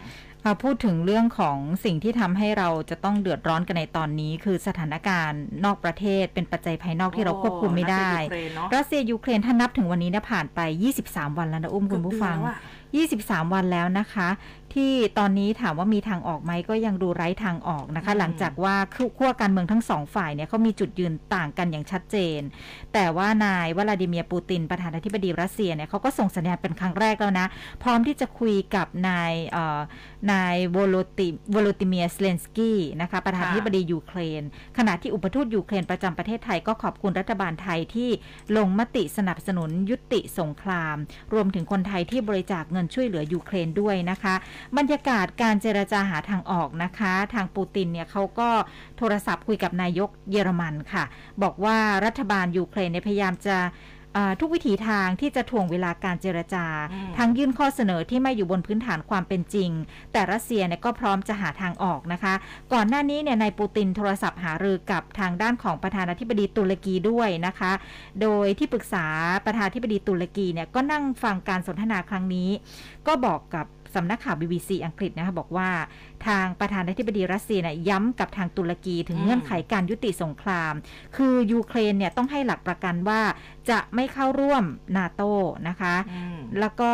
มาพูดถึงเรื่องของสิ่งที่ทำให้เราจะต้องเดือดร้อนกันในตอนนี้ คือสถานการณ์นอกประเทศเป็นปัจจัยภายนอกที่เราควบคุมไม่ได้โอ้รัสเซียยูเครนเนอะรัสเซียยูเครนถ้านับถึงวันนี้นะผ่านไป 23 วันแล้วนะอุ้มคุณผู้ฟังเกือบเดือนแล้วอะ23 วันแล้วนะคะ ที่ตอนนี้ถามว่ามีทางออกไหมก็ยังดูไร้ทางออกนะคะอืมหลังจากว่าขั้วการเมืองทั้งสองฝ่ายเนี่ยเขามีจุดยืนต่างกันอย่างชัดเจน แต่ว่านายวลาดิเมียร์ปูตินประธานาธิบดีรัสเซียเนี่ยเขาก็ส่งสัญญาณเป็นครั้งแรกแล้วนะ พร้อมที่จะคุยกับนายเอ่อนายโวโลดิโวโลดิเมียร์เซเลนสกี้นะคะประธานาธิบดียูเครน ขณะที่อุปทูตยูเครนประจำประเทศไทยก็ขอบคุณรัฐบาลไทยที่ลงมติสนับสนุนยุติสงคราม รวมถึงคนไทยที่บริจาคเงินช่วยเหลือยูเครนด้วยนะคะบรรยากาศการเจรจาหาทางออกนะคะ ทางปูตินเนี่ยเขาก็โทรศัพท์คุยกับนายกเยอรมันค่ะ บอกว่ารัฐบาลยูเครนเนี่ยพยายามจะเอ่อทุกวิถีทางที่จะถ่วงเวลาการเจรจาอืมทั้งยื่นข้อเสนอที่ไม่อยู่บนพื้นฐานความเป็นจริง แต่รัสเซียเนี่ยก็พร้อมจะหาทางออกนะคะ ก่อนหน้านี้เนี่ยนายปูตินโทรศัพท์หารือกับทางด้านของประธานาธิบดีตุรกีด้วยนะคะ โดยที่ปรึกษาประธานาธิบดีตุรกีเนี่ยก็นั่งฟังการสนทนาครั้งนี้ ก็บอกกับ สำนักข่าว BBC อังกฤษนะคะบอกว่าทางประธานาธิบดีรัสเซียเนี่ยย้ำกับทางตุรกีถึงอืมเงื่อนไขการยุติสงคราม คือยูเครนเนี่ยต้องให้หลักประกันว่าจะไม่เข้าร่วมนาโตนะคะอืมแล้วก็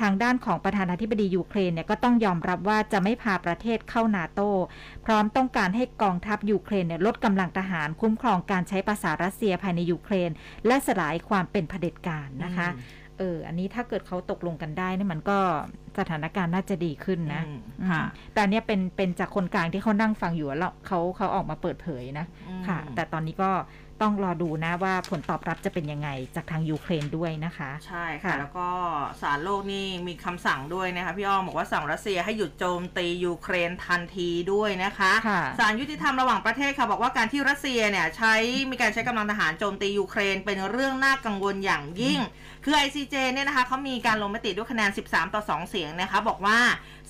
ทางด้านของประธานาธิบดียูเครนเนี่ยก็ต้องยอมรับว่าจะไม่พาประเทศเข้านาโต พร้อมต้องการให้กองทัพยูเครนเนี่ยลดกำลังทหารคุ้มครองการใช้ภาษารัสเซียภายในยูเครน และสลายความเป็นเผด็จการนะคะ เออ อันนี้ถ้าเกิดเขาตกลงกันได้เนี่ยมันก็สถานการณ์น่าจะดีขึ้นนะอืมอืมค่ะ แต่อันเนี้ยเป็นเป็นจากคนกลางที่เขานั่งฟังอยู่แล้วเขาเขาออกมาเปิดเผยนะอืมค่ะ แต่ตอนนี้ก็ต้องรอดูนะว่าผลตอบรับจะเป็นยังไงจากทางยูเครนด้วยนะคะ ใช่ค่ะค่ะ แล้วก็ศาลโลกนี่มีคำสั่งด้วยนะคะ พี่อ้อมบอกว่าสั่งรัสเซียให้หยุดโจมตียูเครนทันทีด้วยนะคะค่ะศาลยุติธรรมระหว่างประเทศค่ะ บอกว่าการที่รัสเซียเนี่ยใช้มีการใช้กำลังทหารโจมตียูเครนเป็นเรื่องน่ากังวลอย่างยิ่ง คือ ICJ เนี่ยนะคะเขามีการลงมติด้วยคะแนน 13 ต่อ 2 เสียงนะคะ บอกว่า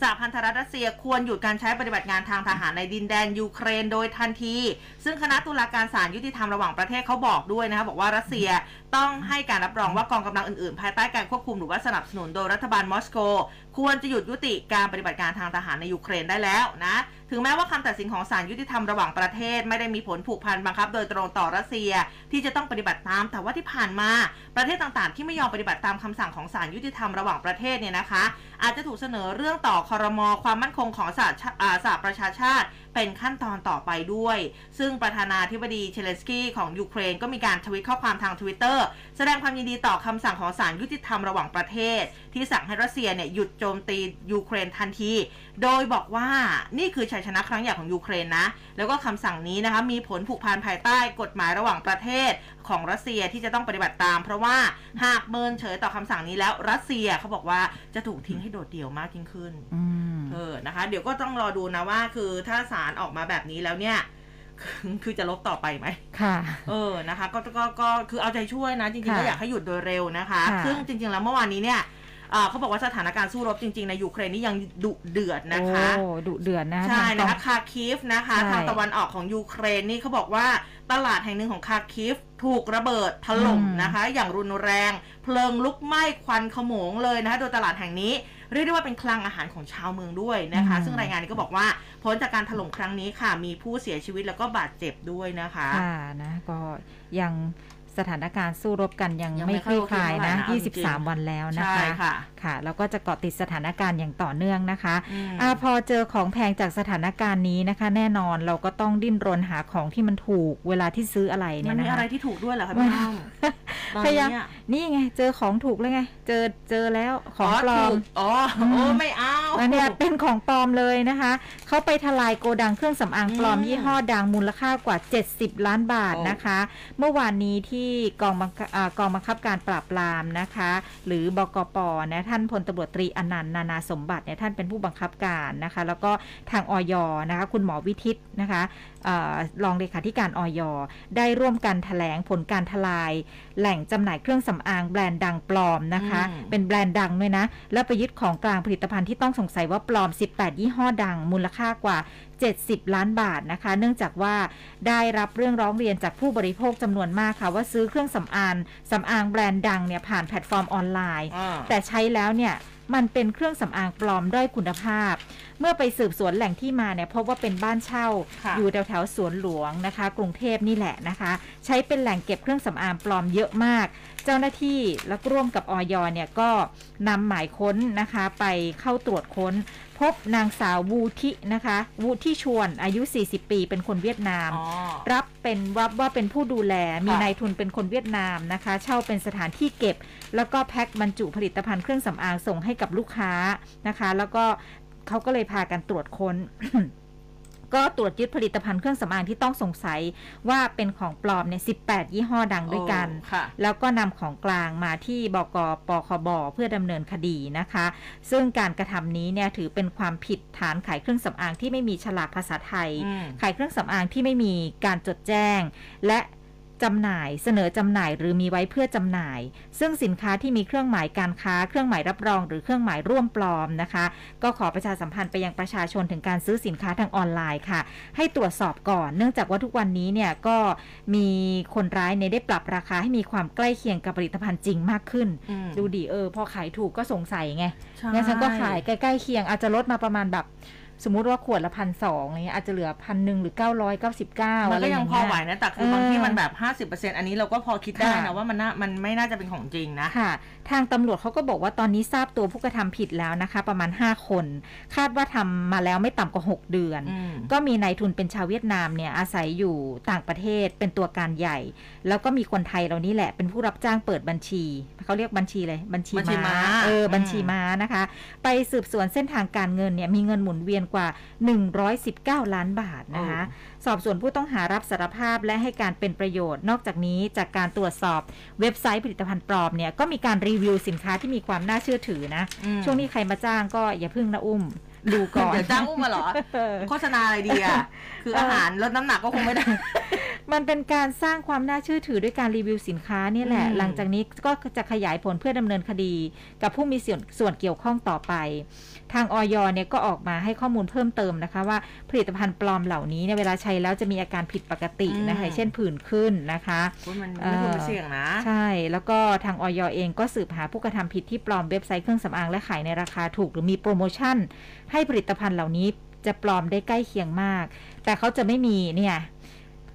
สหพันธรัฐรัสเซียควรหยุดการใช้ปฏิบัติงานทางทหารในดินแดนยูเครนโดยทันที ซึ่งคณะตุลาการศาลยุติธรรมระหว่างประเทศเขาบอกด้วยนะคะบอกว่ารัสเซียต้องให้การรับรองว่ากองกำลังอื่นๆ ภายใต้การควบคุมหรือว่าสนับสนุนโดยรัฐบาลมอสโก ควรจะหยุดยุติการปฏิบัติการทางทหารในยูเครนได้แล้วนะถึงแม้ว่าคำตัดสินของศาลยุติธรรมระหว่างประเทศ ไม่ได้มีผลผูกพันบังคับ โดยตรงต่อรัสเซียที่จะต้องปฏิบัติตาม แต่ว่าที่ผ่านมาประเทศต่างๆ ที่ไม่ยอมปฏิบัติตามคำสั่งของศาลยุติธรรมระหว่างประเทศเนี่ยนะคะ อาจจะถูกเสนอเรื่องต่อคอรมอความมั่นคงของสหชาอ่าสหประชาชาติ เป็นขั้นตอนต่อไปด้วย ซึ่งประธานาธิบดีเซเลนสกี้ของยูเครนก็มีการทวิตข้อความทางทวิตเตอร์แสดงความยินดีต่อคำสั่งของศาลยุติธรรมระหว่างประเทศ ที่สั่งให้รัสเซียเนี่ยหยุดโจมตียูเครนทันที โดยบอกว่านี่คือชัยชนะครั้งใหญ่ของยูเครนนะ แล้วก็คำสั่งนี้นะคะมีผลผูกพันภายใต้กฎหมายระหว่างประเทศของรัสเซียที่จะต้องปฏิบัติตาม เพราะว่าหากเมินเฉยต่อคำสั่งนี้แล้วรัสเซียเขาบอกว่าจะถูกทิ้งให้โดดเดี่ยวมากยิ่งขึ้นอืมเออนะคะ เดี๋ยวก็ต้องรอดูนะว่า คือถ้าศาลออกมาแบบนี้แล้วเนี่ยคือคือจะลบต่อไปไหมค่ะ เออ นะคะ ก็ ก็ ก็ คือเอาใจช่วยนะ จริงๆค่ะก็อยากให้หยุดโดยเร็วนะคะค่ะซึ่งจริง ๆ แล้วเมื่อวานนี้เนี่ยเอ่อเขาบอกว่าสถานการณ์สู้รบจริง ๆ ในยูเครนนี่ยังดุเดือดนะคะ โอ้ ดุเดือดนะ ใช่ทางกนะองคะ คาคิฟนะคะใช่ทางตะวันออกของยูเครนนี่เขาบอกว่าตลาดแห่งหนึ่งของคาคิฟถูกระเบิดถล่มอืมนะคะ อย่างรุนแรง เพลิงลุกไหม้ควันขโมงเลยนะคะ โดยตลาดแห่งนี้ เรียกได้ว่าเป็นคลังอาหารของชาวเมืองด้วยนะคะ ซึ่งรายงานนี้ก็บอกว่าผลจากการถล่มครั้งนี้ค่ะ มีผู้เสียชีวิตแล้วก็บาดเจ็บด้วยนะคะค่ะนะก็ยังสถานการณ์สู้รบกันยังยังไม่ไม่คลี่คลายค่อยโอเคเท่าไหร่นะนะเอาจริงๆ23 วันแล้วนะใช่คะค่ะ ค่ะ แล้วก็จะเกาะติดสถานการณ์อย่างต่อเนื่องนะคะ อืมอ่าพอเจอของแพงจากสถานการณ์นี้นะคะ แน่นอนเราก็ต้องดิ้นรนหาของที่มันถูกเวลาที่ซื้ออะไรมัเนี่นยมีนะอะไรคะ ที่ถูกด้วยเหรอคะพี่น้องตอน พยายามนี้อะนี่ไง เจอของถูกแล้วไง เจอเจอแล้วของปลอมถูกอ๋อโอ้ไม่เอาอันเนี้ยเป็นของปลอมเลยนะคะเขาไปทลายโกดังเครื่องสำอางปลอมอืมยี่ห้อดังมูลค่ากว่า 70 ล้านบาทโอ้นะคะ เมื่อวานนี้ที่กองบังคับอ่ากองบังคับการปราบปรามนะคะ หรือบกปนะท่านพลตำรวจตรีอนันต์นานาสมบัติเนี่ยท่านเป็นผู้บังคับการนะคะ แล้วก็ทางออยนะคะ คุณหมอวิทิตนะคะเออรองเลขาธิการอย.ได้ร่วมกันแถลงผลการทลาย แหล่งจำหน่ายเครื่องสำอางแบรนด์ดังปลอมนะคะอืมเป็นแบรนด์ดังด้วยนะ แล้วไปยึดของกลางผลิตภัณฑ์ที่ต้องสงสัยว่าปลอม 18 ยี่ห้อดัง มูลค่ากว่า 70 ล้านบาทนะคะ เนื่องจากว่าได้รับเรื่องร้องเรียนจากผู้บริโภคจำนวนมากค่ะ ว่าซื้อเครื่องสำอางสำอางแบรนด์ดังเนี่ยผ่านแพลตฟอร์มออนไลน์อ่าแต่ใช้แล้วเนี่ย มันเป็นเครื่องสำอางปลอมด้อยคุณภาพ เมื่อไปสืบสวนแหล่งที่มาเนี่ยพบว่าเป็นบ้านเช่า ค่ะอยู่แถวแถวๆสวนหลวงนะคะ กรุงเทพนี่แหละนะคะ ใช้เป็นแหล่งเก็บเครื่องสำอางปลอมเยอะมาก เจ้าหน้าที่และร่วมกับออยเนี่ยก็นำหมายค้นนะคะ ไปเข้าตรวจค้น พบนางสาววูทินะคะวูทิชวนอายุ 40 ปี เป็นคนเวียดนาม อ๋อ รับเป็นว่าว่าเป็นผู้ดูแลมีค่ะ นายทุนเป็นคนเวียดนามนะคะ เช่าเป็นสถานที่เก็บ แล้วก็แพ็คบรรจุผลิตภัณฑ์เครื่องสำอางส่งให้กับลูกค้านะคะ แล้วก็เขาก็เลยพากันตรวจค้น ก็ตรวจยึดผลิตภัณฑ์เครื่องสำอางที่ต้องสงสัยว่าเป็นของปลอมเนี่ย18 ยี่ห้อดังด้วยกันโอ้ค่ะแล้วก็นำของกลางมาที่บกปคบเพื่อดำเนินคดีนะคะ ซึ่งการกระทำนี้เนี่ยถือเป็นความผิดฐานขายเครื่องสำอางที่ไม่มีฉลากภาษาไทยอืมขายเครื่องสำอางที่ไม่มีการจดแจ้ง และ จำหน่าย เสนอจำหน่ายหรือมีไว้เพื่อจำหน่าย ซึ่งสินค้าที่มีเครื่องหมายการค้า เครื่องหมายรับรอง หรือเครื่องหมายร่วมปลอมนะคะ ก็ขอประชาสัมพันธ์ไปยังประชาชนถึงการซื้อสินค้าทางออนไลน์ค่ะ ให้ตรวจสอบก่อน เนื่องจากว่าทุกวันนี้เนี่ยก็มีคนร้ายเนี่ยได้ปรับราคาให้มีความใกล้เคียงกับผลิตภัณฑ์จริงมากขึ้นอืมดูดิเออพอขายถูกก็สงสัยไงใช่งั้นฉันก็ขายใกล้ๆเคียงอาจจะลดมาประมาณแบบ สมมุติว่าขวดละพันสองอะไรเงี้ยอาจจะเหลือพันหนึ่งหรือเก้าร้อยเก้าสิบเก้ามันอะไรก็อยัย่างงพอเงี้ยไหวนะแต่คือบางที่เออมันแบบ50%อันนี้เราก็พอคิดได้ค่ะนะว่ามันน่ามันไม่น่าจะเป็นของจริงนะค่ะ ทางตำรวจเขาก็บอกว่าตอนนี้ทราบตัวผู้กระทำผิดแล้วนะคะ ประมาณ5คน คาดว่าทำมาแล้วไม่ต่ำกว่า6เดือนอืมก็มีนายทุนเป็นชาวเวียดนามเนี่ยอาศัยอยู่ต่างประเทศเป็นตัวการใหญ่ แล้วก็มีคนไทยเรานี่แหละเป็นผู้รับจ้างเปิดบัญชีเขาเรียกบัญชีเลยบัญชีบัญชีม้าเอออืมบัญชีม้านะคะ ไปสืบสวนเส้นทางการเงินเนี่ยมีเงินหมุนเวียนกว่า 119 ล้านบาทนะคะ สอบสวนผู้ต้องหารับสารภาพและให้การเป็นประโยชน์ นอกจากนี้จากการตรวจสอบเว็บไซต์ผลิตภัณฑ์ปลอมเนี่ยก็มีการรีวิวสินค้าที่มีความน่าเชื่อถือนะอืมช่วงนี้ใครมาจ้างก็อย่าพึ่งนะอุ้มดูก่อนเดี๋ยวจ้างอุ้มมาเหรอเออโฆษณาอะไรดีอะ คืออาหารลดน้ำหนักก็คงไม่ได้ มันเป็นการสร้างความน่าเชื่อถือด้วยการรีวิวสินค้านี่แหละอืมหลังจากนี้ก็จะขยายผลเพื่อดำเนินคดี กับผู้มีส่วนส่วนเกี่ยวข้องต่อไป ทางออยเนี่ยก็ออกมาให้ข้อมูลเพิ่มเติมนะคะว่าผลิตภัณฑ์ปลอมเหล่านี้เนี่ยเวลาใช้แล้วจะมีอาการผิดปกตินะคะอืมเช่นผื่นขึ้นนะคะโอ้ยมันไม่ควรไปเสี่ยงนะ ใช่ แล้วก็ทางออยเองก็สืบหาผู้กระทำผิดที่ปลอมเว็บไซต์เครื่องสำอางและขายในราคาถูกหรือมีโปรโมชั่น ให้ผลิตภัณฑ์เหล่านี้จะปลอมได้ใกล้เคียงมาก แต่เขาจะไม่มีเนี่ย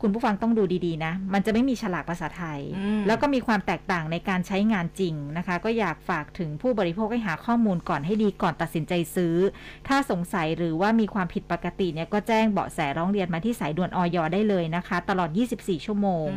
คุณผู้ฟังต้องดูดีๆนะ มันจะไม่มีฉลากภาษาไทยอืมแล้วก็มีความแตกต่างในการใช้งานจริงนะคะ ก็อยากฝากถึงผู้บริโภคให้หาข้อมูลก่อนให้ดีก่อนตัดสินใจซื้อ ถ้าสงสัยหรือว่ามีความผิดปกติเนี่ยก็แจ้งเบาะแสร้องเรียนมาที่สายด่วนออยได้เลยนะคะ ตลอด 24 ชั่วโมง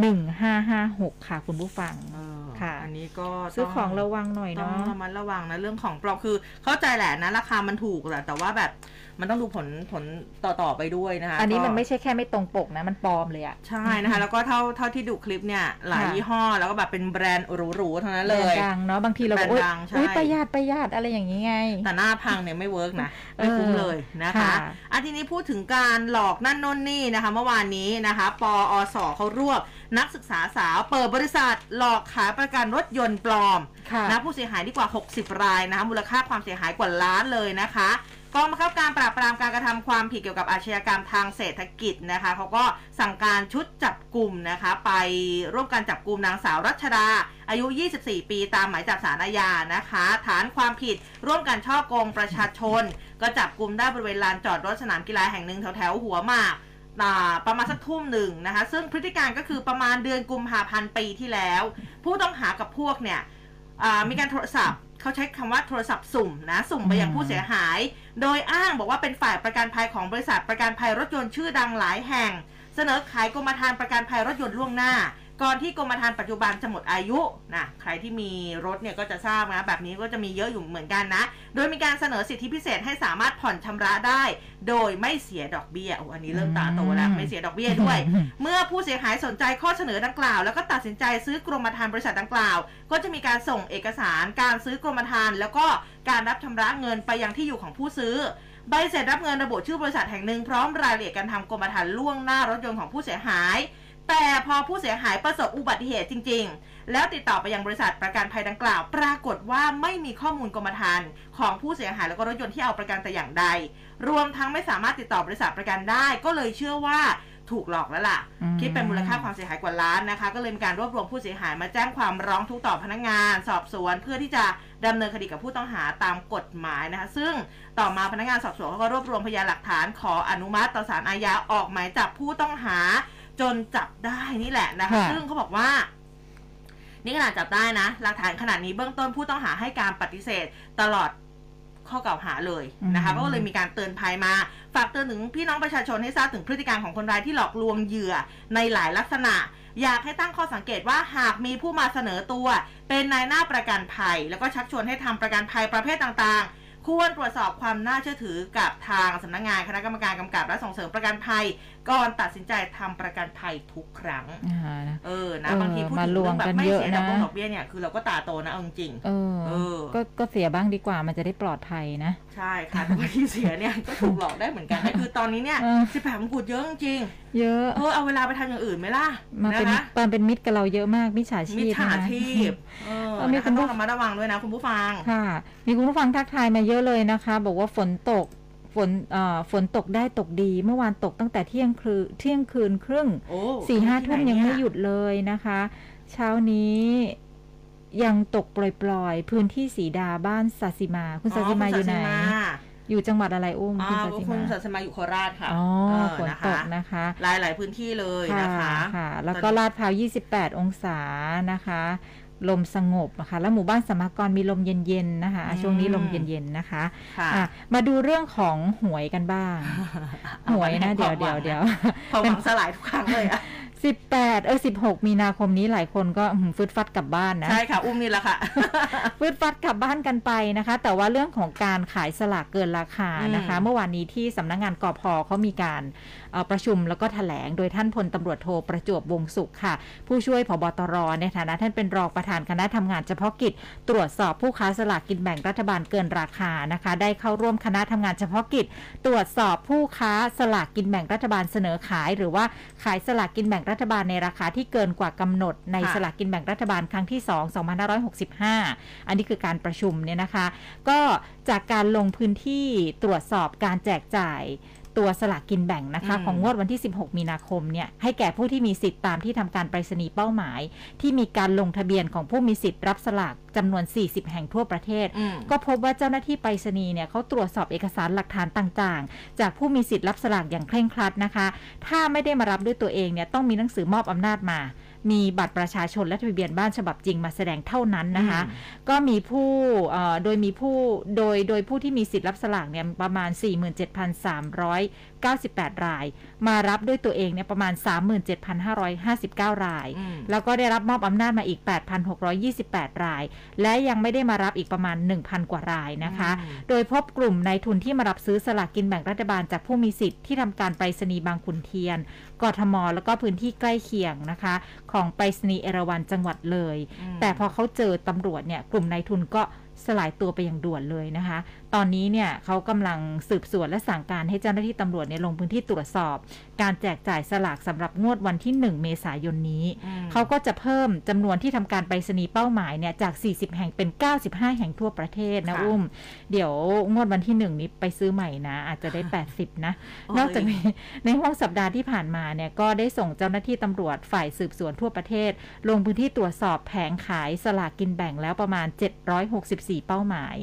อืม1556 ค่ะคุณผู้ฟังเออ ค่ะ อันนี้ก็ซื้อต้ของระวังหน่อยต้องเนาะระมัดระวังนะเรื่องของปลอมคือเข้าใจแหละนะ ราคามันถูกแหละแต่ว่าแบบมันต้องดูผลผลต่อต่อไปด้วยนะคะอันนี้ก็มันไม่ใช่แค่ไม่ตรงปกนะ มันปลอมเลยอะใช่นะคะ แล้วก็เท่าเท่าที่ดูคลิปเนี่ยหลายค่ะยี่ห้อแล้วก็แบบเป็นแบรนด์หรูๆทั้งนั้นเลยแบรนด์ดังเนาะบางทีเราบอกแบรนด์อุ๊ยดังใช่อุ๊ยประหยัดประหยัดอะไรอย่างนี้ไง แต่หน้าพังเนี่ยไม่ work นะไม่คุ้มเลยนะคะค่ะอันทีนี้พูดถึงการหลอกนั่นโน่นนี่นะคะเมื่อวานนี้นะคะปอศ.เขารวบนักศึกษาสาวเปิดบริษัทหลอกขายประกันรถยนต์ปลอมค่ะนะผู้เสียหายดีกว่า 60 รายนะคะมูลค่าความเสียหายกว่าล้านเลยนะคะกองบังคับการปราบปรามการกระทำความผิดเกี่ยวกับอาชญากรรมทางเศรษฐกิจนะคะเขาก็สั่งการชุดจับกลุ่มนะคะ ไปร่วมกันจับกลุ่มนางสาวรัชดา อายุ 24 ปีตามหมายจับสารอาญานะคะ ฐานความผิดร่วมกันช่อโกงประชาชน ก็จับกลุ่มได้บริเวณลานจอดรถสนามกีฬาแห่งหนึ่งแถวแถวๆหัวหมากอ่า ประมาณสักทุ่มหนึ่งนะคะ ซึ่งพฤติการก็คือประมาณเดือนกุมภาพันธ์ปีที่แล้ว ผู้ต้องหากับพวกเนี่ยมีการโทรศัพท์เขาใช้คำว่าโทรศัพท์สุ่มนะสุ่มไปยังผู้เสียหาย โดยอ้างบอกว่าเป็นฝ่ายประกันภัยของบริษัทประกันภัยรถยนต์ชื่อดังหลายแห่ง เสนอขายกรมธรรม์ประกันภัยรถยนต์ล่วงหน้า ก่อนที่กรมธรรม์ปัจจุบันจะหมดอายุนะใครที่มีรถเนี่ยก็จะทราบนะแบบนี้ก็จะมีเยอะอยู่เหมือนกันนะ โดยมีการเสนอสิทธิพิเศษให้สามารถผ่อนชำระได้ โดยไม่เสียดอกเบี้ยโอ้อันนี้เริ่มตาโตแล้วไม่เสียดอกเบี้ยด้วย เมื่อผู้เสียหายสนใจข้อเสนอดังกล่าว แล้วก็ตัดสินใจซื้อกรมธรรม์บริษัทดังกล่าว ก็จะมีการส่งเอกสารการซื้อกรมธรรม์แล้วก็การรับชำระเงินไปยังที่อยู่ของผู้ซื้อใบเสร็จรับเงินระบุชื่อบริษัทแห่งหนึ่งพร้อมรายละเอียดการทำกรมธรรม์ล่วงหน้ารถยนต์ของผู้เสียหายแต่ พอผู้เสียหายประสบอุบัติเหตุจริง ๆ แล้วติดต่อไปยังบริษัทประกันภัยดังกล่าว ปรากฏว่าไม่มีข้อมูลกรมธรรม์ของผู้เสียหายแล้วก็รถยนต์ที่เอาประกันแต่อย่างใด รวมทั้งไม่สามารถติดต่อบริษัทประกันได้ ก็เลยเชื่อว่าถูกหลอกแล้วล่ะอืมคิดเป็นมูลค่าความเสียหายกว่าล้านนะคะ ก็เลยมีการรวบรวมผู้เสียหายมาแจ้งความร้องทุกข์ต่อพนักงาน สอบสวนเพื่อที่จะดำเนินคดีกับผู้ต้องหาตามกฎหมายนะคะ ซึ่งต่อมาพนักงานสอบสวนเขาก็รวบรวมพยานหลักฐานขออนุมัติต่อศาลอาญาออกหมายจับผู้ต้องหา จนจับได้นี่แหละนะคะค่ะซึ่งเขาบอกว่านี่ขนาดจับได้นะ หลักฐานขนาดนี้เบื้องต้นผู้ต้องหาให้การปฏิเสธตลอดข้อกล่าวหาเลยนะคะอืมก็เลยมีการเตือนภัยมา ฝากเตือนถึงพี่น้องประชาชนให้ทราบถึงพฤติการของคนร้ายที่หลอกลวงเหยื่อในหลายลักษณะ อยากให้ตั้งข้อสังเกตว่าหากมีผู้มาเสนอตัว เป็นนายหน้าประกันภัย แล้วก็ชักชวนให้ทำประกันภัยประเภทต่างๆ ควรตรวจสอบความน่าเชื่อถือกับทางสำนักงานคณะกรรมการกำกับและส่งเสริมประกันภัย ก่อนตัดสินใจทำประกันภัยทุกครั้งอ่านะเออ นะเออบางทีพูดมาถึงรวเรื่อมงแบกับนไม่เยอะเสียดอกนะบงดอกเบี้ยเนี่ย คือเราก็ตาโตนะเอาจริงเออเออก็ก็เสียบ้างดีกว่า มันจะได้ปลอดภัยนะๆใช่ค่ะแต่บางทีเสียเนี่ยก็ถูกหลอกได้เหมือนกันนะคือตอนนี้เนี่ยเออสิบแปดมงกุฎเยอะจริง เยอะๆเออ เอาเวลาไปทำอย่างอื่นไหมล่ะมานะเป็นคะมาเป็นมิตรกับเราเยอะมาก มิจฉาชีมิจพฉานะชีพเออเออมีนะคุคะณผู้ต้องระมัดระวังด้วยนะคุณผู้ฟัง ค่ะ มีคุณผู้ฟังทักทายมาเยอะเลยนะคะ บอกว่าฝนตก ฝนเอ่อฝนตกได้ตกดี เมื่อวานตกตั้งแต่เที่ยงคืนเที่ยงคืนครึ่งโอ้สี่ห้าทุ่มที่ยังนไม่เนี่หยุดเลยนะคะ เช้านี้ยังตกปล่อยๆ พื้นที่สีดาบ้านศาสิมา คุณศาสิมาอยู่ไหนคุณศสิมาอยู่จังหวัดอะไรอุ้มอ่าคุณศาสิคุมาณศาสิมาอยู่โคราชค่ะอ๋อเออฝนนะตคะกนะคะหลายหลายๆพื้นที่เลยนะคะค่ะ แล้วก็ลาดพร้าว 28 องศานะคะ ลมสงบนะคะแล้วหมู่บ้านสมกรมีลมเย็นๆนะคะอืมช่วงนี้ลมเย็นๆนะคะค่ะอะมาดูเรื่องของหวยกันบ้าง หวยนะเดี๋ยวเดี๋ยวเดี๋ยวความหวังสลายทุกครั้งเลยอะสิบแปดเออสิบหกมีนาคมนี้หลายคนก็อื้อหือฟึดฟัดกลับบ้านนะ ใช่ค่ะ อุ้มนี่แหละค่ะฟืดฟัดกลับบ้านกันไปนะคะ แต่ว่าเรื่องของการขายสลากเกินราคานะคะอืมเมื่อวานนี้ที่สำนักงงานกพเขามีการเอ่อ ประชุมแล้วก็แถลง โดยท่านพลตำรวจโทประจวบวงศุขค่ะ ผู้ช่วยผบตรในฐานะท่านเป็นรองประธานคณะทำงานเฉพาะกิจ ตรวจสอบผู้ค้าสลากกินแบ่งรัฐบาลเกินราคานะคะ ได้เข้าร่วมคณะทำงานเฉพาะกิจ ตรวจสอบผู้ค้าสลากกินแบ่งรัฐบาลเสนอขาย หรือว่าขายสลากกินแบ่งรัฐบาลในราคาที่เกินกว่ากำหนด ในค่ะสลากกินแบ่งรัฐบาลครั้งที่ 2 2565 อันนี้คือการประชุมเนี่ยนะคะ ก็จากการลงพื้นที่ตรวจสอบการแจกจ่าย ตัวสลากกินแบ่งนะคะอืมของงวดวันที่ 16 มีนาคมเนี่ยให้แก่ผู้ที่มีสิทธิ์ตามที่ทำการไปรษณีย์เป้าหมาย ที่มีการลงทะเบียนของผู้มีสิทธิ์รับสลากจำนวน 40 แห่งทั่วประเทศอืมก็พบว่าเจ้าหน้าที่ไปรษณีย์เนี่ยเขาตรวจสอบเอกสารหลักฐานต่างๆ จากผู้มีสิทธิ์รับสลากอย่างเคร่งครัดนะคะ ถ้าไม่ได้มารับด้วยตัวเองเนี่ยต้องมีหนังสือมอบอำนาจมา มีบัตรประชาชนและทะเบียนบ้านฉบับจริงมาแสดงเท่านั้นนะคะ ก็มีผู้เอ่อโดยมีผู้โดยโดยผู้ที่มีสิทธิ์รับสลากเนี่ยประมาณ47,398 ราย มารับด้วยตัวเองเนี่ยประมาณ 37,559 รายอืมแล้วก็ได้รับมอบอำนาจมาอีก 8,628 ราย และยังไม่ได้มารับอีกประมาณ 1,000 กว่ารายนะคะอืมโดยพบกลุ่มนายทุนที่มารับซื้อสลากกินแบ่งรัฐบาลจากผู้มีสิทธิ์ที่ทำการไปรษณีย์บางขุนเทียน กทม แล้วก็พื้นที่ใกล้เคียงนะคะ ของไปรษณีย์เอราวัณจังหวัดเลยอืมแต่พอเขาเจอตำรวจเนี่ยกลุ่มนายทุนก็ สลายตัวไปอย่างด่วนเลยนะคะ ตอนนี้เนี่ยเขากำลังสืบสวนและสั่งการให้เจ้าหน้าที่ตำรวจเนี่ยลงพื้นที่ตรวจสอบ การแจกจ่ายสลากสำหรับงวดวันที่ 1 เมษายนนี้อืมเขาก็จะเพิ่มจำนวนที่ทำการไปรษณีย์เป้าหมายเนี่ยจาก 40 แห่งเป็น 95 แห่งทั่วประเทศนะค่ะอุ้ม เดี๋ยวงวดวันที่ 1 นี้ไปซื้อใหม่นะ อาจจะได้ 80 นะโอ้ยนอกจากนี้ในห้วงสัปดาห์ที่ผ่านมาเนี่ยก็ได้ส่งเจ้าหน้าที่ตำรวจฝ่ายสืบสวนทั่วประเทศ ลงพื้นที่ตรวจสอบแผงขายสลากกินแบ่งแล้วประมาณ 764เป้าหมาย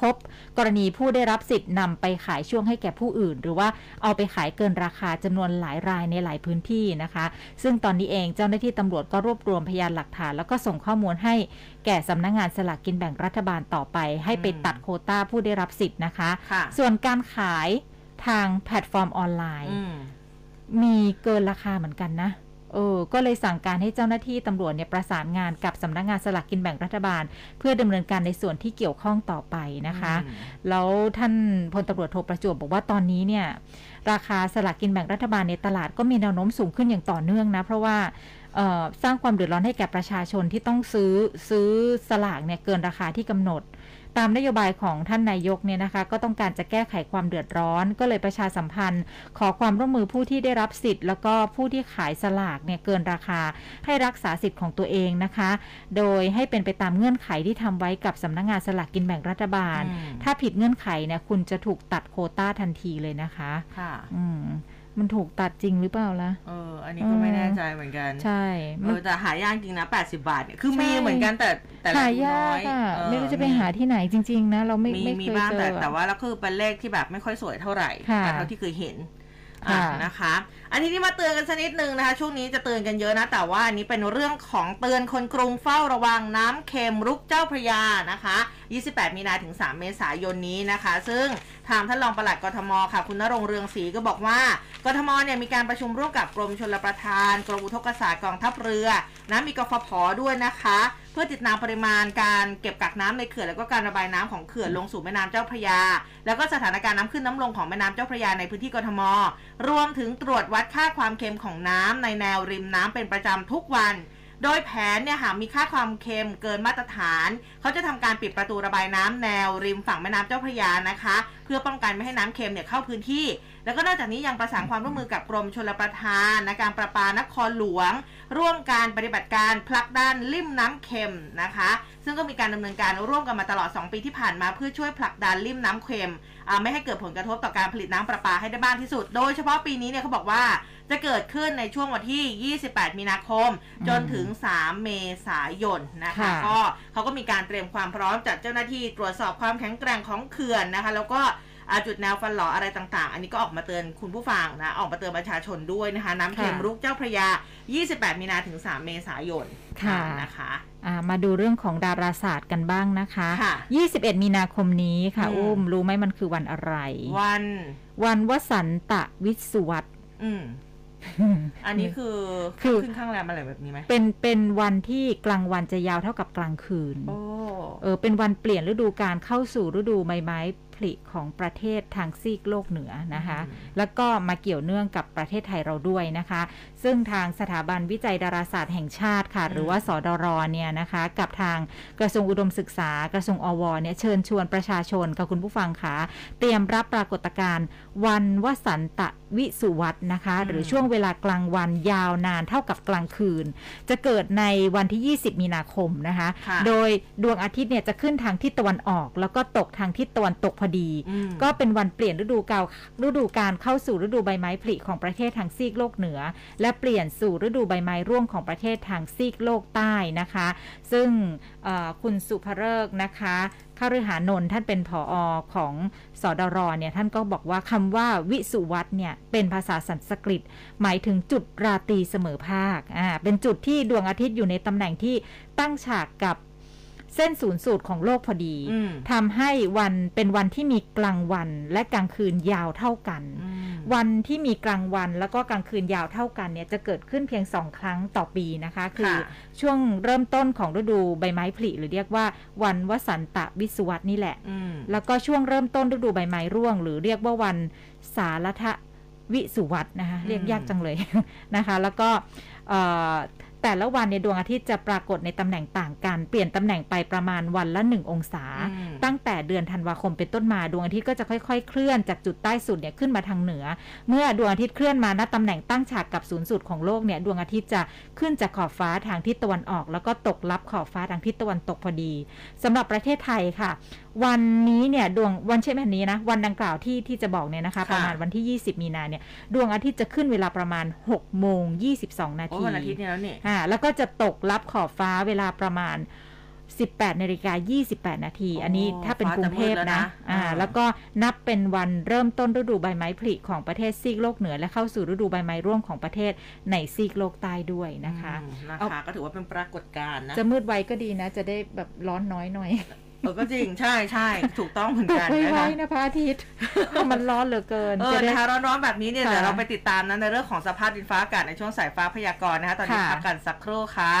พบกรณีผู้ได้รับสิทธิ์นำไปขายช่วงให้แก่ผู้อื่น หรือว่าเอาไปขายเกินราคาจำนวนหลายรายในหลายพื้นที่นะคะ ซึ่งตอนนี้เองเจ้าหน้าที่ตำรวจก็รวบรวมพยานหลักฐาน แล้วก็ส่งข้อมูลให้แก่สำนักงงานสลากกินแบ่งรัฐบาลต่อไป ให้ไปอืมตัดโควต้าผู้ได้รับสิทธิ์นะคะค่ะส่วนการขายทางแพลตฟอร์มออนไลน์อืมมีเกินราคาเหมือนกันนะ เออ ก็เลยสั่งการให้เจ้าหน้าที่ตำรวจเนี่ยประสานงานกับสำนักงานสลากกินแบ่งรัฐบาล เพื่อดำเนินการในส่วนที่เกี่ยวข้องต่อไปนะคะอืมแล้วท่านพลตำรวจโทประจวบบอกว่าตอนนี้เนี่ยราคาสลากกินแบ่งรัฐบาลในตลาดก็มีแนวโน้มสูงขึ้นอย่างต่อเนื่องนะ เพราะว่าเอ่อสร้างความเดือดร้อนให้แก่ประชาชนที่ต้องซื้อซื้อสลากเนี่ยเกินราคาที่กำหนด ตามนโยบายของท่านนายกเนี่ยนะคะ ก็ต้องการจะแก้ไขความเดือดร้อน ก็เลยประชาสัมพันธ์ ขอความร่วมมือผู้ที่ได้รับสิทธิ์ แล้วก็ผู้ที่ขายสลากเนี่ยเกินราคา ให้รักษาสิทธิ์ของตัวเองนะคะ โดยให้เป็นไปตามเงื่อนไขที่ทำไว้กับสำนักงานสลากกินแบ่งรัฐบาลอืมถ้าผิดเงื่อนไขเนี่ยคุณจะถูกตัดโควต้าทันทีเลยนะคะ ค่ะ อืม มันถูกตัดจริงหรือเปล่าล่ะ เออ อันนี้ก็ไม่แน่ใจเหมือนกัน ใช่เอมันอแต่หายากจริงนะ80บาทเนี่ย คือมีใช่เหมือนกันแต่แต่ละหาน้ยาอกยอะเออไม่รู้จะไปหาที่ไหนจริง ๆ นะ เราไม่มีไม่มีเคยบ้างเจแต่อแต่ว่าแล้วคือเป็นเลขที่แบบไม่ค่อยสวยเท่าไหร่ค่ะแต่เท่าที่เคยเห็นค่ะ อะนะคะ อันนี้ที่มาเตือนกันสักนิดนึงนะคะ ช่วงนี้จะเตือนกันเยอะนะ แต่ว่าอันนี้เป็นเรื่องของเตือนคนกรุงเฝ้าระวังน้ำเค็มรุกเจ้าพระยานะคะ 28 มีนาถึง 3 เมษายนนี้นะคะ ซึ่งทางท่านรองปลัดกทมค่ะ คุณนรงเรืองศรีก็บอกว่ากทมเนี่ยมีการประชุมร่วมกับกรมชลประทาน กรมอุทกศาสตร์กองทัพเรือนะมีกฟผด้วยนะคะ เพื่อติดตามปริมาณการเก็บกักน้ำในเขื่อนแล้วก็การระบายน้ำของเขื่อนลงสู่แม่น้ำเจ้าพระยา แล้วก็สถานการณ์น้ำขึ้นน้ำลงของแม่น้ำเจ้าพระยาในพื้นที่กทม รวมถึงตรวจวัดค่าความเค็มของน้ำในแนวริมน้ำเป็นประจำทุกวันโดยแผนเนี่ยหากมีค่าความเค็มเกินมาตรฐาน เขาจะทำการปิดประตูระบายน้ำแนวริมฝั่งแม่น้ำเจ้าพระยานะคะ เพื่อป้องกันไม่ให้น้ำเค็มเนี่ยเข้าพื้นที่ แล้วก็นอกจากนี้ยังประสานความร่วมมือกับกรมชลประทานนะการประปานครหลวง ร่วมการปฏิบัติการผลักดันลิ่มน้ำเค็มนะคะ ซึ่งก็มีการดำเนินการร่วมกันมาตลอด 2 ปีที่ผ่านมาเพื่อช่วยผลักดันลิ่มน้ำเค็มอ่าไม่ให้เกิดผลกระทบต่อการผลิตน้ำประปาให้ได้มากที่สุด โดยเฉพาะปีนี้เนี่ยเขาบอกว่าจะเกิดขึ้นในช่วงวันที่ 28 มีนาคม จนถึง 3 เมษายนนะคะค่ะก็เขาก็มีการเตรียมความพร้อมจัดเจ้าหน้าที่ตรวจสอบความแข็งแกร่งของเขื่อนนะคะ แล้วก็อ่า จุดแนวฟันหลออะไรต่างๆ อันนี้ก็ออกมาเตือนคุณผู้ฟังนะ ออกมาเตือนประชาชนด้วยนะคะ น้ำเค็มค่ะรุกเจ้าพระยา 28 มีนาถึง 3 เมษายนค่ะนะคะอ่ามาดูเรื่องของดาราศาสตร์กันบ้างนะคะค่ะ21 มีนาคมนี้ค่ะอืมอุ้มรู้ไหมมันคือวันอะไร วัน วันวสันตะวิสุวัตอืมอันนี้คือคือขึ้นข้างแรมอะไรแบบนี้ไหมเป็นเป็นวันที่กลางวันจะยาวเท่ากับกลางคืนโอ้เออเป็นวันเปลี่ยนฤดูการเข้าสู่ฤดูใบไม้ผลิของประเทศทางซีกโลกเหนือนะคะ แล้วก็มาเกี่ยวเนื่องกับประเทศไทยเราด้วยนะคะ ซึ่งทางสถาบันวิจัยดาราศาสตร์แห่งชาติค่ะ หรือว่าสดรเนี่ยนะคะ กับทางกระทรวงอุดมศึกษากระทรวงอวเนี่ยเชิญชวนประชาชนกับคุณผู้ฟังค่ะเตรียมรับปรากฏการณ์วันวสันตะวิสุวัตนะคะ หรือช่วงเวลากลางวันยาวนานเท่ากับกลางคืน จะเกิดในวันที่ 20 มีนาคมนะคะค่ะโดยดวงอาทิตย์เนี่ยจะขึ้นทางทิศตะวันออก แล้วก็ตกทางทิศตะวันตกพออดีอืมก็เป็นวันเปลี่ยนฤดูกาลฤดูการเข้าสู่ฤดูใบไม้ผลิของประเทศทางซีกโลกเหนือ และเปลี่ยนสู่ฤดูใบไม้ร่วงของประเทศทางซีกโลกใต้นะคะ ซึ่งเอ่อคุณสุภเริกษ์นะคะข้าฤหานนท์ท่านเป็นผออของสอดรเนี่ยท่านก็บอกว่าคำว่าวิสุวัตเนี่ยเป็นภาษาสันสกฤต หมายถึงจุดราตรีเสมอภาคอ่าเป็นจุดที่ดวงอาทิตย์อยู่ในตำแหน่งที่ตั้งฉากกับ เส้นศูนย์สูตรของโลกพอดีอืมทำให้วันเป็นวันที่มีกลางวันและกลางคืนยาวเท่ากันอืมวันที่มีกลางวันแล้วก็กลางคืนยาวเท่ากันเนี่ยจะเกิดขึ้นเพียงสองครั้งต่อปีนะคะ คือค่ะช่วงเริ่มต้นของฤดูใบไม้ผลิหรือเรียกว่า วันวสันตวิสุวัตนี่แหละอืมแล้วก็ช่วงเริ่มต้นฤดูใบไม้ร่วง หรือเรียกว่าวันสารทวิสุวัตนะคะอืมเรียกยากจังเลยนะคะ แล้วก็เอ่อ แต่ละวันในยดวงอาทิตย์จะปรากฏในตำแหน่งต่างกันเปลี่ยนตำแหน่งไปประมาณวันละ 1 องศาอืมตั้งแต่เดือนธันวาคมเป็นต้นมาดวงอาทิตย์ก็จะค่อยๆ เคลื่อนจากจุดใต้สุดเนี่ยขึ้นมาทางเหนือ เมื่อดวงอาทิตย์เคลื่อนมาณตำแหน่งตั้งฉากกับศูนย์สูตรของโลกเนี่ยดวงอาทิตย์จะขึ้นจากขอบฟ้าทางทิศตะวันออก แล้วก็ตกลับขอบฟ้าทางทิศตะวันตกพอดีสำหรับประเทศไทยค่ะ วันนี้เนี่ยดวงวันเช่นแบบนี้นะวันดังกล่าวที่ที่จะบอกเนี่ยนะคะค่ะประมาณวันที่ 20 มีนาเนี่ยดวงอาทิตย์จะขึ้นเวลาประมาณ6โมง22 นาโอ้ทีวันอาทิตย์นี้แล้วนี่อ่าแล้วก็จะตกลับขอบฟ้าเวลาประมาณ 18นาฬิกา28 นาทีโอ้อันนี้ถ้าเป็นกรุงเทพฟ้าจะมืดแล้วนะนะอ่าอ่าแล้วก็นับเป็นวันเริ่มต้นฤดูใบไม้ผลิของประเทศซีกโลกเหนือ และเข้าสู่ฤดูใบไม้ร่วงของประเทศในซีกโลกใต้ด้วยนะคะอืมนะเอาคะก็ถือว่าเป็นปรากฏการณ์นะจะมืดไวก็ดีนะ จะได้แบบร้อนน้อยหน่อย เออก็จริงใช่ใช่ถูกต้องเหมือนตกกันไว้นะไว้คะนะพระอาทิตย์มันร้อนเหลือเกินเออจะได้นะคะร้อนๆแบบนี้เนี่ยค่ะเดี๋ยวเราไปติดตามนะในเรื่องของสภาพดินฟ้าอากาศในช่วงสายฟ้าพยากรณ์นะคะตอนนี้ค่ะพักกันสักครู่ค่ะ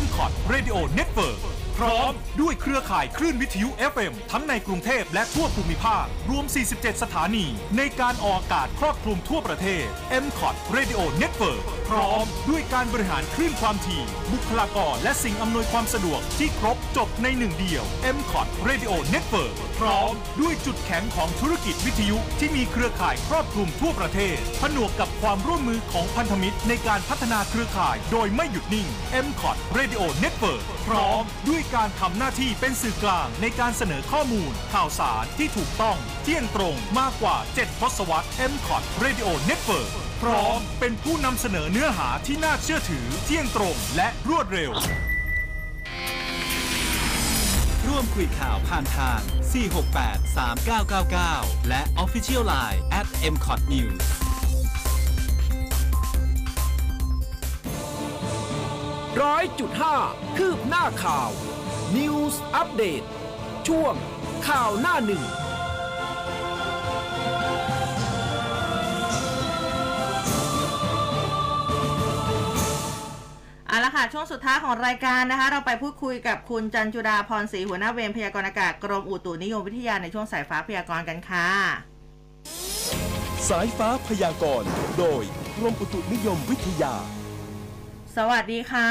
m c o t Radio Network พร้อมด้วยเครือข่ายคลื่นวิทยุ FM ทั้งในกรุงเทพและทั่วภูมิภาค รวม 47 สถานี ในการออกอากาศครอบคลุมทั่วประเทศ m c o t Radio Network พร้อมด้วยการบริหารคลื่นความถี่ บุคลากรและสิ่งอำนวยความสะดวกที่ครบจบในหนึ่งเดียว m c o t Radio Network พร้อมด้วยจุดแข็งของธุรกิจวิทยุที่มีเครือข่ายครอบคลุมทั่วประเทศ ผนวกกับความร่วมมือของพันธมิตรในการพัฒนาเครือข่ายโดยไม่หยุดนิ่ง m c o t Radio Network พร้อมด้วยการทำหน้าที่เป็นสื่อกลางในการเสนอข้อมูล ข่าวสารที่ถูกต้อง เที่ยงตรงมากกว่า 7 ทศวรรษ m c o t Radio Network พร้อมเป็นผู้นำเสนอเนื้อหาที่น่าเชื่อถือ เที่ยงตรงและรวดเร็ว ร่วมคุยข่าวผ่านทาง 468 3999 และ Official Line at mcot news ร้อยจุดห้าคืบหน้าข่าว News Update ช่วงข่าวหน้าหนึ่งเอาละค่ะช่วงสุดท้ายของรายการนะคะ เราไปพูดคุยกับคุณจันจุดาพรศรีหัวหน้าเวรพยากรณ์อากาศกรมอุตุนิยมวิทยาในช่วงสายฟ้าพยากรณ์กันค่ะ สายฟ้าพยากรณ์ โดยกรมอุตุนิยมวิทยา สวัสดีค่ะ